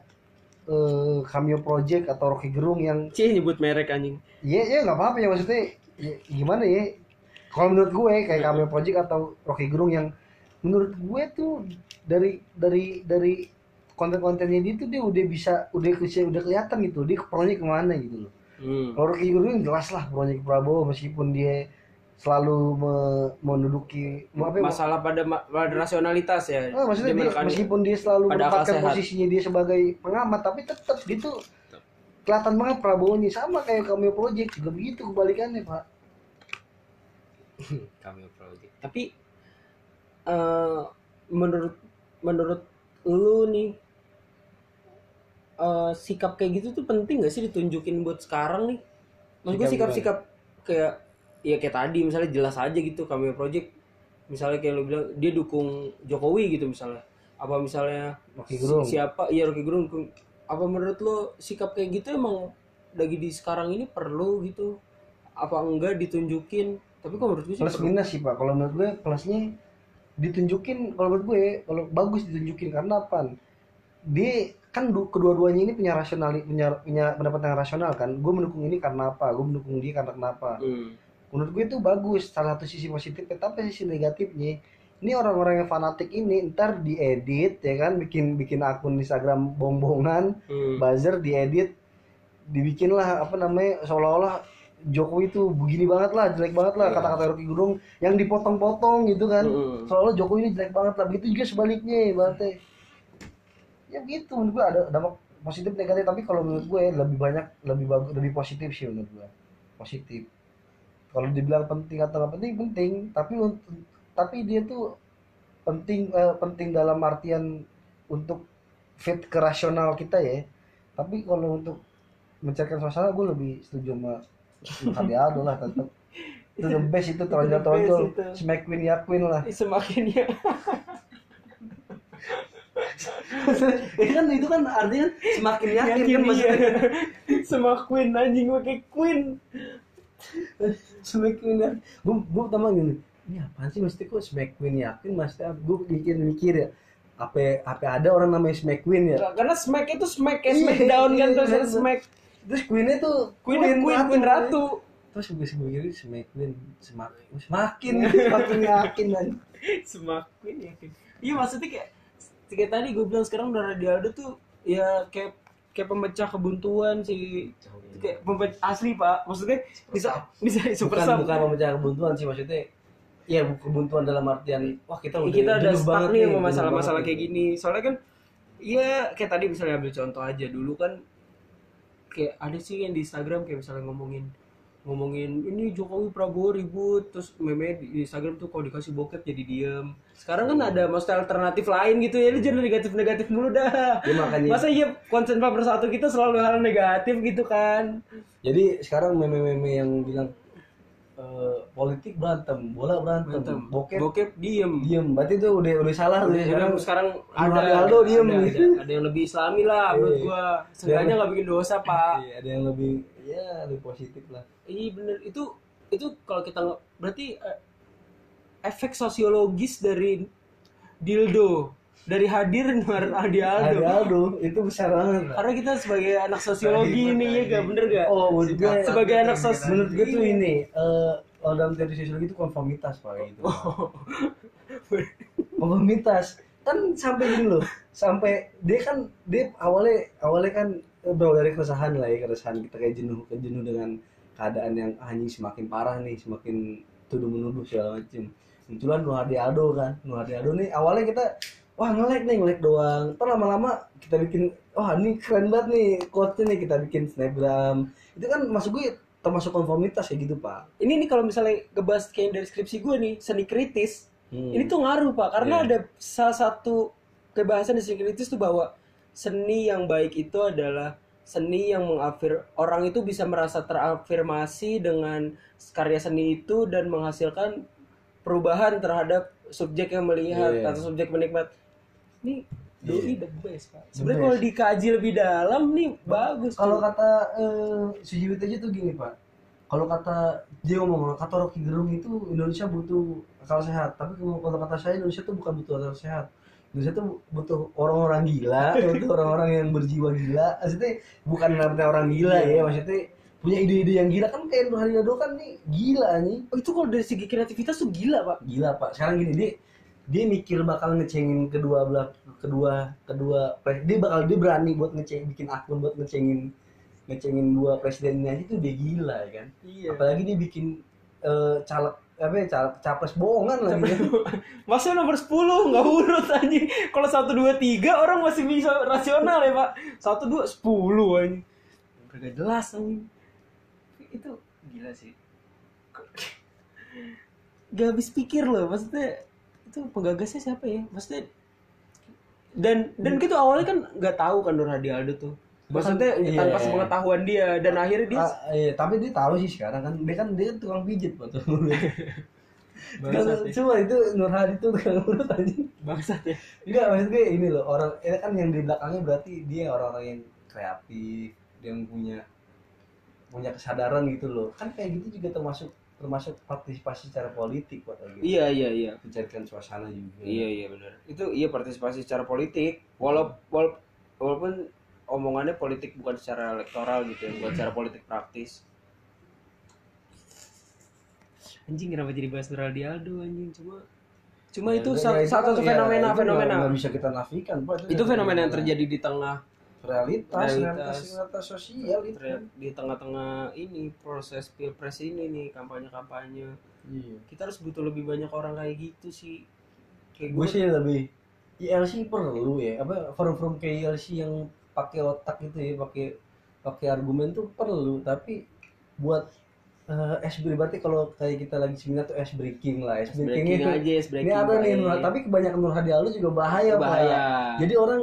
Speaker 2: eh Cameo Project atau Rocky Gerung yang
Speaker 1: Cih nyebut merek anjing.
Speaker 2: Iya, ya nggak apa-apa ya maksudnya ya, gimana ya? Kalau menurut gue kayak Cameo Project atau Rocky Gerung yang menurut gue tuh dari dari dari konten-kontennya dia tuh dia udah bisa udah bisa udah kelihatan gitu dia pronya ke mana gitu loh.
Speaker 1: Hmm.
Speaker 2: Kalau Rocky Gerung jelas lah pronya ke Prabowo meskipun dia selalu me- menduduki apa ya,
Speaker 1: Masalah pada ma- pada rasionalitas ya.
Speaker 2: Ah, maksudnya dia, meskipun dia selalu menempatkan posisinya dia sebagai pengamat tapi tetap gitu kelihatan banget Prabowo nya sama kayak Cameo Project juga begitu kebalikannya pak
Speaker 1: Cameo Project. Tapi eh menurut menurut lu nih eh sikap kayak gitu tuh penting gak sih ditunjukin buat sekarang nih? Maksud gue sikap-sikap kayak ya kayak tadi misalnya jelas aja gitu Cameo Project. Misalnya kayak lu bilang dia dukung Jokowi gitu misalnya. Apa misalnya
Speaker 2: Rocky
Speaker 1: si-
Speaker 2: Gerung.
Speaker 1: siapa? Iya Rocky Gerung apa menurut lo sikap kayak gitu emang lagi di sekarang ini perlu gitu? Apa enggak ditunjukin? Tapi kok menurut gue sih
Speaker 2: plus
Speaker 1: perlu.
Speaker 2: minus sih pak. Kalau menurut gue plusnya ditunjukin kalau menurut gue kalau bagus ditunjukin. Karena apa? Dia kan du- kedua-duanya ini punya rasional punya punya pendapat yang rasional kan. Gue mendukung ini karena apa? Gue mendukung dia karena kenapa?
Speaker 1: Hmm.
Speaker 2: Menurut gue itu bagus salah satu sisi positifnya tapi sisi negatifnya ini orang-orang yang fanatik ini ntar diedit ya kan bikin bikin akun Instagram bombongan
Speaker 1: Hmm.
Speaker 2: buzzer diedit dibikinlah apa namanya seolah-olah Jokowi itu begini banget lah jelek banget lah
Speaker 1: Iya.
Speaker 2: kata-kata Rocky Gerung yang dipotong-potong gitu kan
Speaker 1: Hmm.
Speaker 2: seolah-olah Jokowi ini jelek banget lah begitu juga sebaliknya berarti ya gitu menurut gue ada dampak positif negatif tapi kalau menurut gue lebih banyak lebih bagus lebih positif sih menurut gue positif kalau dibilang penting atau nggak penting penting. Tapi tapi dia tuh penting eh, penting dalam artian untuk fit ke rasional kita ya. Tapi kalau untuk mencairkan suasana gue lebih setuju sama Aldo lah tetap itu the best itu tonjol
Speaker 1: itu.
Speaker 2: smack queen ya queen lah.
Speaker 1: Semakin ya.
Speaker 2: Itu kan itu kan artinya semakin yakin, kan
Speaker 1: yakin
Speaker 2: maksudnya?
Speaker 1: iya. Semakin anjing pakai queen
Speaker 2: smack queen ya gue gue pertama gini ini apaan sih mesti kok smack queen yakin maksudnya gue mikir mikir ya apa apa ada orang namanya smack queen ya.
Speaker 1: Karena smack itu smack kayak
Speaker 2: Iya,
Speaker 1: smackdown kan
Speaker 2: iya,
Speaker 1: terus
Speaker 2: iya.
Speaker 1: smack
Speaker 2: terus queennya tuh
Speaker 1: queen queen queen, queen ratu.
Speaker 2: Terus gue mikir smack queen semakin semakin semakin yakin kan
Speaker 1: semakin yakin. Iya maksudnya kayak kayak tadi gue bilang sekarang udah Radialdo tuh ya kayak kayak pemecah kebuntuan sih kayak asli pak. Maksudnya bisa bisa super
Speaker 2: bukan bukan memecah kebuntuan sih maksudnya Iya kebuntuan dalam artian wah kita udah
Speaker 1: kita udah stuck nih sama masalah-masalah kayak gini. Soalnya kan iya kayak tadi misalnya ambil contoh aja. Dulu kan kayak ada sih yang di Instagram kayak misalnya ngomongin ngomongin ini Jokowi Prabowo ribut. Terus meme di Instagram tuh kalau dikasih bokep jadi diem. Sekarang kan ada maksudnya alternatif lain gitu ya lu jangan negatif negatif mulu dah.
Speaker 2: Ya, makanya.
Speaker 1: Masa iya konsen pemersatu kita selalu hal negatif gitu kan?
Speaker 2: Jadi sekarang meme-meme yang bilang eh, politik berantem bola berantem,
Speaker 1: Berantem.
Speaker 2: bokep
Speaker 1: bokep diem.
Speaker 2: Diem. Berarti itu udah udah salah
Speaker 1: Udah,
Speaker 2: sekarang.
Speaker 1: sekarang
Speaker 2: Ada
Speaker 1: ada
Speaker 2: Aldo diem.
Speaker 1: ada, ada, ada yang lebih islami lah menurut
Speaker 2: Iya.
Speaker 1: gua. Seenggaknya nggak bikin dosa pak.
Speaker 2: Iya, ada yang lebih ya lebih positif lah.
Speaker 1: Iya bener. Itu itu kalau kita berarti eh, efek sosiologis dari dildo dari hadir Nur. Adi Aldo.
Speaker 2: Aldo. Itu besar banget
Speaker 1: karena kita sebagai anak sosiologi ini ya gak bener gak
Speaker 2: oh menurut gue
Speaker 1: sebagai anak sos
Speaker 2: menurut gue tuh
Speaker 1: Iya.
Speaker 2: ini eh kalau dalam teori sosiologi itu konformitas pak gitu.
Speaker 1: Oh.
Speaker 2: konformitas. Kan sampai gini loh. Sampai dia kan dia awalnya awalnya kan eh, berawal dari keresahan lah ya keresahan kita kayak jenuh jenuh dengan keadaan yang ah, anjing semakin parah nih semakin tuduh menuduh segala macem. Munculan Nur Hadi Aldo kan. Nur Hadi Aldo nih awalnya kita wah nge-like nih nge-like doang terus lama-lama kita bikin wah ini keren banget nih quote nih kita bikin snapgram itu kan masuk gue termasuk konformitas kayak gitu pak
Speaker 1: ini nih kalau misalnya ngebahas kayak dari skripsi gue nih seni kritis
Speaker 2: Hmm.
Speaker 1: ini tuh ngaruh pak karena
Speaker 2: Iya.
Speaker 1: ada salah satu kebahasan di seni kritis tuh bahwa seni yang baik itu adalah seni yang mengafir orang itu bisa merasa terafirmasi dengan karya seni itu dan menghasilkan perubahan terhadap subjek yang melihat
Speaker 2: Iya.
Speaker 1: atau subjek menikmat ini doi
Speaker 2: Iya.
Speaker 1: the best pak. Sebenarnya kalau dikaji lebih dalam nih bagus
Speaker 2: kalau kata eh, Sujiwit aja tuh gini pak. Kalau kata dia ngomong kata Rocky Gerung itu Indonesia butuh akal sehat. Tapi kalau kata saya Indonesia tuh bukan butuh akal sehat. Indonesia tuh butuh orang-orang gila butuh orang-orang yang berjiwa gila. Maksudnya bukan artinya orang gila ya maksudnya punya ide-ide yang gila. Kan kayak Nur Hadi Aldo kan nih gila nih.
Speaker 1: Oh, itu kalau dari segi kreativitas tuh gila pak.
Speaker 2: Gila pak. Sekarang gini dia dia mikir bakal ngecengin kedua belah kedua kedua dia bakal dia berani buat ngeceng bikin akun buat ngecengin ngecengin dua presiden ini aja tuh dia gila ya kan
Speaker 1: iya
Speaker 2: apalagi dia bikin eh, caleg apa ya caleg capres bohongan lagi ya.
Speaker 1: Masa nomor 10 nggak urut anjing. Kalau 1 2 3 orang masih bisa rasional ya, Pak. 1 2 10 anjing. Gak jelas anjing. Itu gila sih. Gak habis pikir loh, maksudnya itu penggagasnya siapa ya? Maksudnya dan dan gitu awalnya kan nggak tahu kan Nur Hadi Aldo tuh. Maksudnya
Speaker 2: Iya.
Speaker 1: tanpa sepengetahuan dia dan akhirnya dia
Speaker 2: Ah, iya, tapi dia tahu sih sekarang kan dia kan dia kan tukang pijit betul
Speaker 1: ya.
Speaker 2: cuma itu Nur Hadi tuh tukang urut anjing
Speaker 1: Bangsat ya.
Speaker 2: Enggak, maksud gue ini loh, orang ini kan yang di belakangnya berarti dia orang-orang yang kreatif, dia yang punya punya kesadaran gitu loh. Kan kayak gitu juga termasuk termasuk partisipasi secara politik buat gitu.
Speaker 1: Iya iya iya.
Speaker 2: Mencarikan suasana juga.
Speaker 1: Iya iya benar. Itu iya partisipasi secara politik. Walau, wala- walaupun omongannya politik bukan secara elektoral gitu ya, bukan secara politik praktis. Anjing kenapa jadi bahas Nuraldi Aldo anjing cuma cuma
Speaker 2: Ya,
Speaker 1: itu
Speaker 2: ya,
Speaker 1: satu,
Speaker 2: itu
Speaker 1: satu
Speaker 2: kan- ya,
Speaker 1: fenomena
Speaker 2: itu
Speaker 1: fenomena.
Speaker 2: nggak- bisa kita nafikan, Pak.
Speaker 1: itu fenomena yang terjadi di tengah
Speaker 2: realitas,
Speaker 1: Realitas.
Speaker 2: realitas, realitas sosial itu.
Speaker 1: di tengah-tengah ini proses pilpres ini nih kampanye-kampanye.
Speaker 2: Iya.
Speaker 1: Kita harus butuh lebih banyak orang kayak gitu sih. Kayak
Speaker 2: gue sih lebih ILC perlu ya apa forum-forum kayak ILC yang pakai otak gitu ya pakai pakai argumen tuh perlu tapi buat ice breaking berarti kalau kayak kita lagi seminar tuh ice breaking lah ice breaking,
Speaker 1: breaking
Speaker 2: itu
Speaker 1: aja, ice breaking
Speaker 2: ini ada nih. Nur- tapi kebanyakan Nur Hadi Aldo juga bahaya,
Speaker 1: Bahaya.
Speaker 2: Pak. jadi orang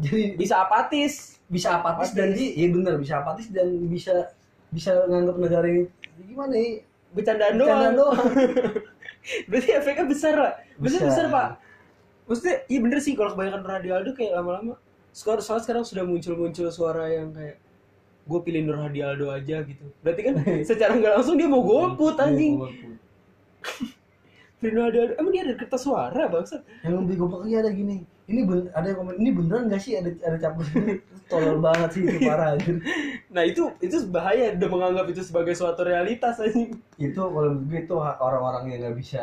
Speaker 2: jadi
Speaker 1: bisa apatis.
Speaker 2: Bisa apatis, dan di iya benar bisa apatis dan bisa bisa nganggap negara ini gimana ya
Speaker 1: bercandaan
Speaker 2: Bercandaan
Speaker 1: doang.
Speaker 2: doang.
Speaker 1: berarti efeknya besar lah besar
Speaker 2: Besar.
Speaker 1: besar pak. Maksudnya iya bener sih kalau kebanyakan radio Aldo kayak lama-lama sekarang soalnya sekarang sudah muncul-muncul suara yang kayak gue pilih Nur Hadi Aldo aja gitu. Berarti kan secara nggak langsung dia mau golput anjing.
Speaker 2: Iya, golput.
Speaker 1: pilih Nur Hadi Aldo emang dia ada kertas suara bangsa
Speaker 2: yang lebih goblok lagi ada gini ini ben, ada yang komen ini beneran gak sih? Ada ada capres ini tolol banget sih itu parah anjir.
Speaker 1: nah itu itu bahaya udah menganggap itu sebagai suatu realitas anjing.
Speaker 2: Itu kalau gue itu orang-orang yang nggak bisa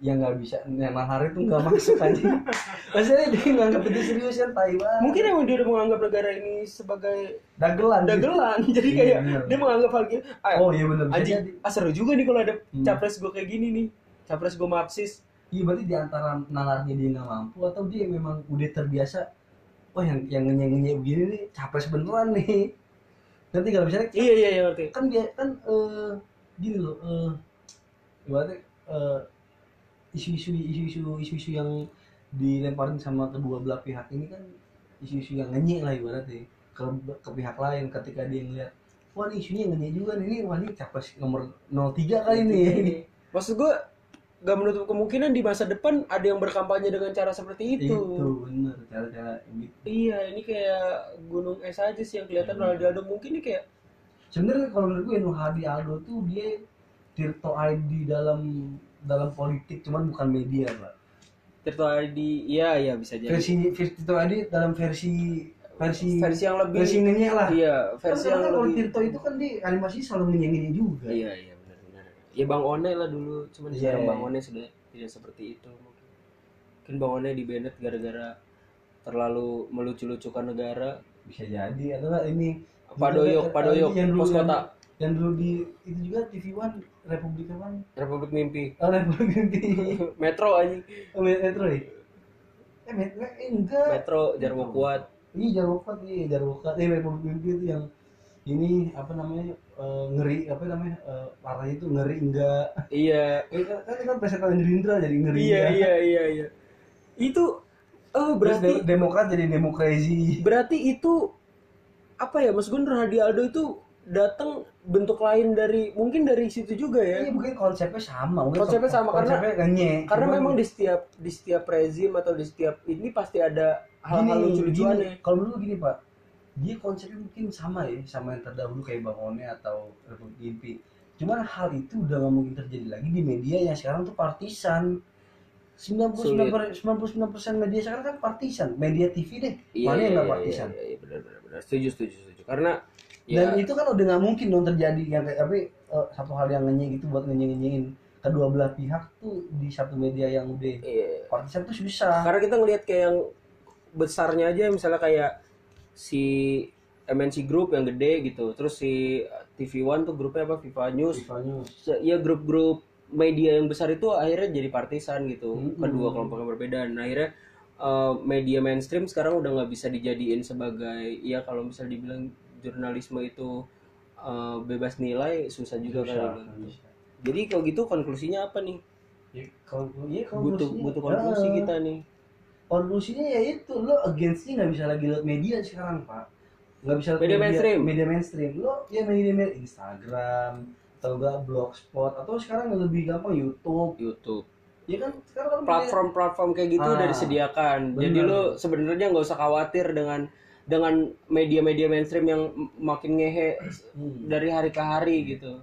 Speaker 2: yang nggak bisa yang hari itu nggak masuk aja maksudnya dia nganggap itu serius kan tai banget.
Speaker 1: Mungkin emang dia udah menganggap negara ini sebagai
Speaker 2: dagelan gitu.
Speaker 1: dagelan. Jadi
Speaker 2: Iya,
Speaker 1: kayak
Speaker 2: bener.
Speaker 1: dia menganggap hal gitu ah,
Speaker 2: oh iya benar
Speaker 1: anjing
Speaker 2: jadi.
Speaker 1: ah, seru juga nih kalau ada
Speaker 2: Hmm.
Speaker 1: capres gue kayak gini nih. Capres gue marxis
Speaker 2: iya berarti di antara nalarnya dia nggak mampu atau dia memang udah terbiasa oh yang yang ngenyek begini nih capres beneran nih. Nanti kalau misalnya
Speaker 1: iya iya iya ngerti.
Speaker 2: kan dia kan eh, gini loh eh ibaratnya eh, isu-isu isu-isu isu-isu yang dilemparin sama kedua belah pihak ini kan isu-isu yang ngenyek lah ibaratnya. Ke, ke pihak lain ketika dia ngeliat wah ini isunya ngenyek juga nih ini wah ini capres nomor 03 kali nih.
Speaker 1: maksud gue gak menutup kemungkinan di masa depan ada yang berkampanye dengan cara seperti itu,
Speaker 2: itu bener cara-cara gitu.
Speaker 1: Iya ini kayak gunung es aja sih yang kelihatan
Speaker 2: Hmm.
Speaker 1: Ronaldo. Mungkin ini kayak
Speaker 2: sebenarnya kalau menurut gue Nur Hadi Aldo tuh dia Tirto ID dalam dalam politik cuman bukan media pak.
Speaker 1: Tirto ID iya iya bisa jadi.
Speaker 2: Versi Tirto ID dalam versi versi
Speaker 1: versi yang lebih
Speaker 2: versi ngenyek lah.
Speaker 1: Iya
Speaker 2: versi kan
Speaker 1: yang
Speaker 2: kalau
Speaker 1: lebih
Speaker 2: Tirto itu kan di animasi selalu ngenyek juga.
Speaker 1: Iya iya. benar benar ya Bang One lah dulu. Cuman
Speaker 2: Iya.
Speaker 1: sekarang Bang One sudah tidak seperti itu mungkin. Bang One di banned gara-gara terlalu melucu-lucukan negara.
Speaker 2: Bisa jadi atau enggak? Ini
Speaker 1: Pak Doyok Pak Doyok
Speaker 2: yang dulu
Speaker 1: pos kota.
Speaker 2: yang dulu di itu juga TV One Republik One
Speaker 1: Republik Mimpi.
Speaker 2: Oh Republik Inti
Speaker 1: Metro anjing.
Speaker 2: Oh Metro ya? Eh Metro eh, enggak.
Speaker 1: Metro Jarwo Kuat.
Speaker 2: Iya Jarwokat nih, Jarwokat eh Republik Mimpi itu yang ini apa namanya eh, ngeri apa namanya? Eh, warnanya itu ngeri enggak.
Speaker 1: Iya.
Speaker 2: Eh, kan kan kan presiden Gerindra jadi ngeri
Speaker 1: iya
Speaker 2: enggak.
Speaker 1: iya iya iya. Itu oh
Speaker 2: Terus
Speaker 1: berarti
Speaker 2: de- Demokrat jadi demokrasi.
Speaker 1: Berarti itu apa ya Mas Gun Hadi Aldo itu datang bentuk lain dari mungkin dari situ juga ya?
Speaker 2: Iya mungkin konsepnya sama mungkin
Speaker 1: Konsepnya sama, karena-
Speaker 2: konsepnya ngenyek.
Speaker 1: karena
Speaker 2: Cuman
Speaker 1: memang di setiap di setiap rezim atau di setiap ini pasti ada hal-hal lucu-lucuannya
Speaker 2: kalau dulu gini Pak dia konsepnya mungkin sama ya sama yang terdahulu kayak Bang One atau Republik Mimpi cuman hal itu udah nggak mungkin terjadi lagi di media yang sekarang tuh partisan. 99 per- 99% media sekarang kan partisan. Media TV deh. Mana yang nggak partisan?
Speaker 1: iya, iya, benar benar benar. Setuju setuju setuju. Karena
Speaker 2: dan
Speaker 1: ya
Speaker 2: itu kan udah nggak mungkin dong terjadi. Yang kayak tapi eh, satu hal yang ngenyek gitu buat ngenyek nyenyin kedua belah pihak tuh di satu media yang udah
Speaker 1: iya.
Speaker 2: partisan tuh susah.
Speaker 1: Karena kita ngelihat kayak yang besarnya aja misalnya kayak si MNC Group yang gede gitu. Terus si TV One tuh grupnya apa? Viva News.
Speaker 2: FIFA News.
Speaker 1: Ya grup-grup media yang besar itu akhirnya jadi partisan gitu.
Speaker 2: Mm-mm.
Speaker 1: kedua kelompok yang berbeda. Nah akhirnya eh, media mainstream sekarang udah nggak bisa dijadiin sebagai ya kalau misal dibilang jurnalisme itu eh, bebas nilai susah juga kan jadi kalau gitu konklusinya apa nih?
Speaker 2: Ya, kalau
Speaker 1: butuh
Speaker 2: konklusinya-
Speaker 1: butuh konklusi
Speaker 2: Ah,
Speaker 1: kita nih
Speaker 2: konklusinya ya itu lo againstnya nggak bisa lagi lihat media sekarang pak nggak bisa lihat
Speaker 1: Media mainstream.
Speaker 2: media mainstream lo ya media, media Instagram atau enggak blogspot atau sekarang lebih gampang YouTube
Speaker 1: YouTube
Speaker 2: ya kan sekarang kan media-
Speaker 1: platform-platform kayak gitu
Speaker 2: Ah,
Speaker 1: udah disediakan. Jadi
Speaker 2: bener.
Speaker 1: lo sebenarnya nggak usah khawatir dengan dengan media-media mainstream yang makin ngehe
Speaker 2: Hmm.
Speaker 1: dari hari ke hari gitu.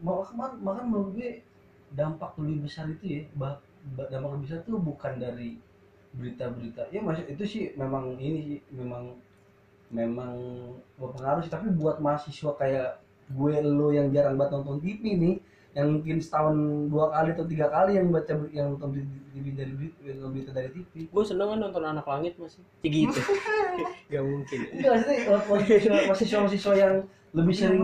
Speaker 2: Bahkan, bahkan menurut gue dampak lebih besar itu ya bah, bah- dampak lebih besar itu bukan dari berita-berita ya maksud itu sih memang ini sih memang memang berpengaruh sih tapi buat mahasiswa kayak gue lo yang jarang banget nonton TV nih yang mungkin setahun dua kali atau tiga kali yang baca yang nonton di TV dari berita, dari TV
Speaker 1: Gue seneng kan nonton anak langit masih. Kayak gitu. Gak mungkin.
Speaker 2: enggak maksudnya eh, mahasiswa mahasiswa yang lebih sering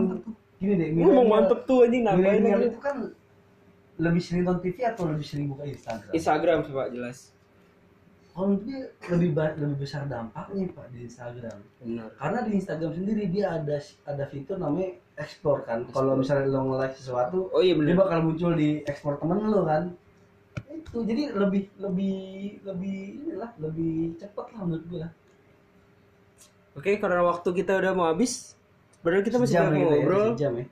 Speaker 2: gini deh
Speaker 1: Gue mau mantep tuh anjing nambahin
Speaker 2: itu kan lebih sering nonton TV atau lebih sering buka Instagram?
Speaker 1: Instagram sih pak jelas.
Speaker 2: Kalau menurut gue lebih lebih besar dampaknya pak di Instagram.
Speaker 1: Benar.
Speaker 2: Karena di Instagram sendiri dia ada ada fitur namanya explore kan. Kalau misalnya lo nge-like sesuatu
Speaker 1: oh iya
Speaker 2: dia bakal muncul di explore temen lo kan. Itu jadi lebih lebih lebih inilah lebih cepet lah menurut gue lah
Speaker 1: oke karena waktu kita udah mau habis padahal kita masih
Speaker 2: Sejam
Speaker 1: banyak
Speaker 2: ya kita ya,
Speaker 1: ngobrol.
Speaker 2: sejam ya.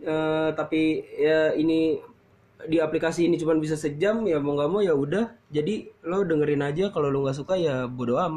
Speaker 1: Eh, tapi ya ini di aplikasi ini cuma bisa sejam ya mau nggak mau ya udah. Jadi lo dengerin aja kalau lo nggak suka ya bodo amat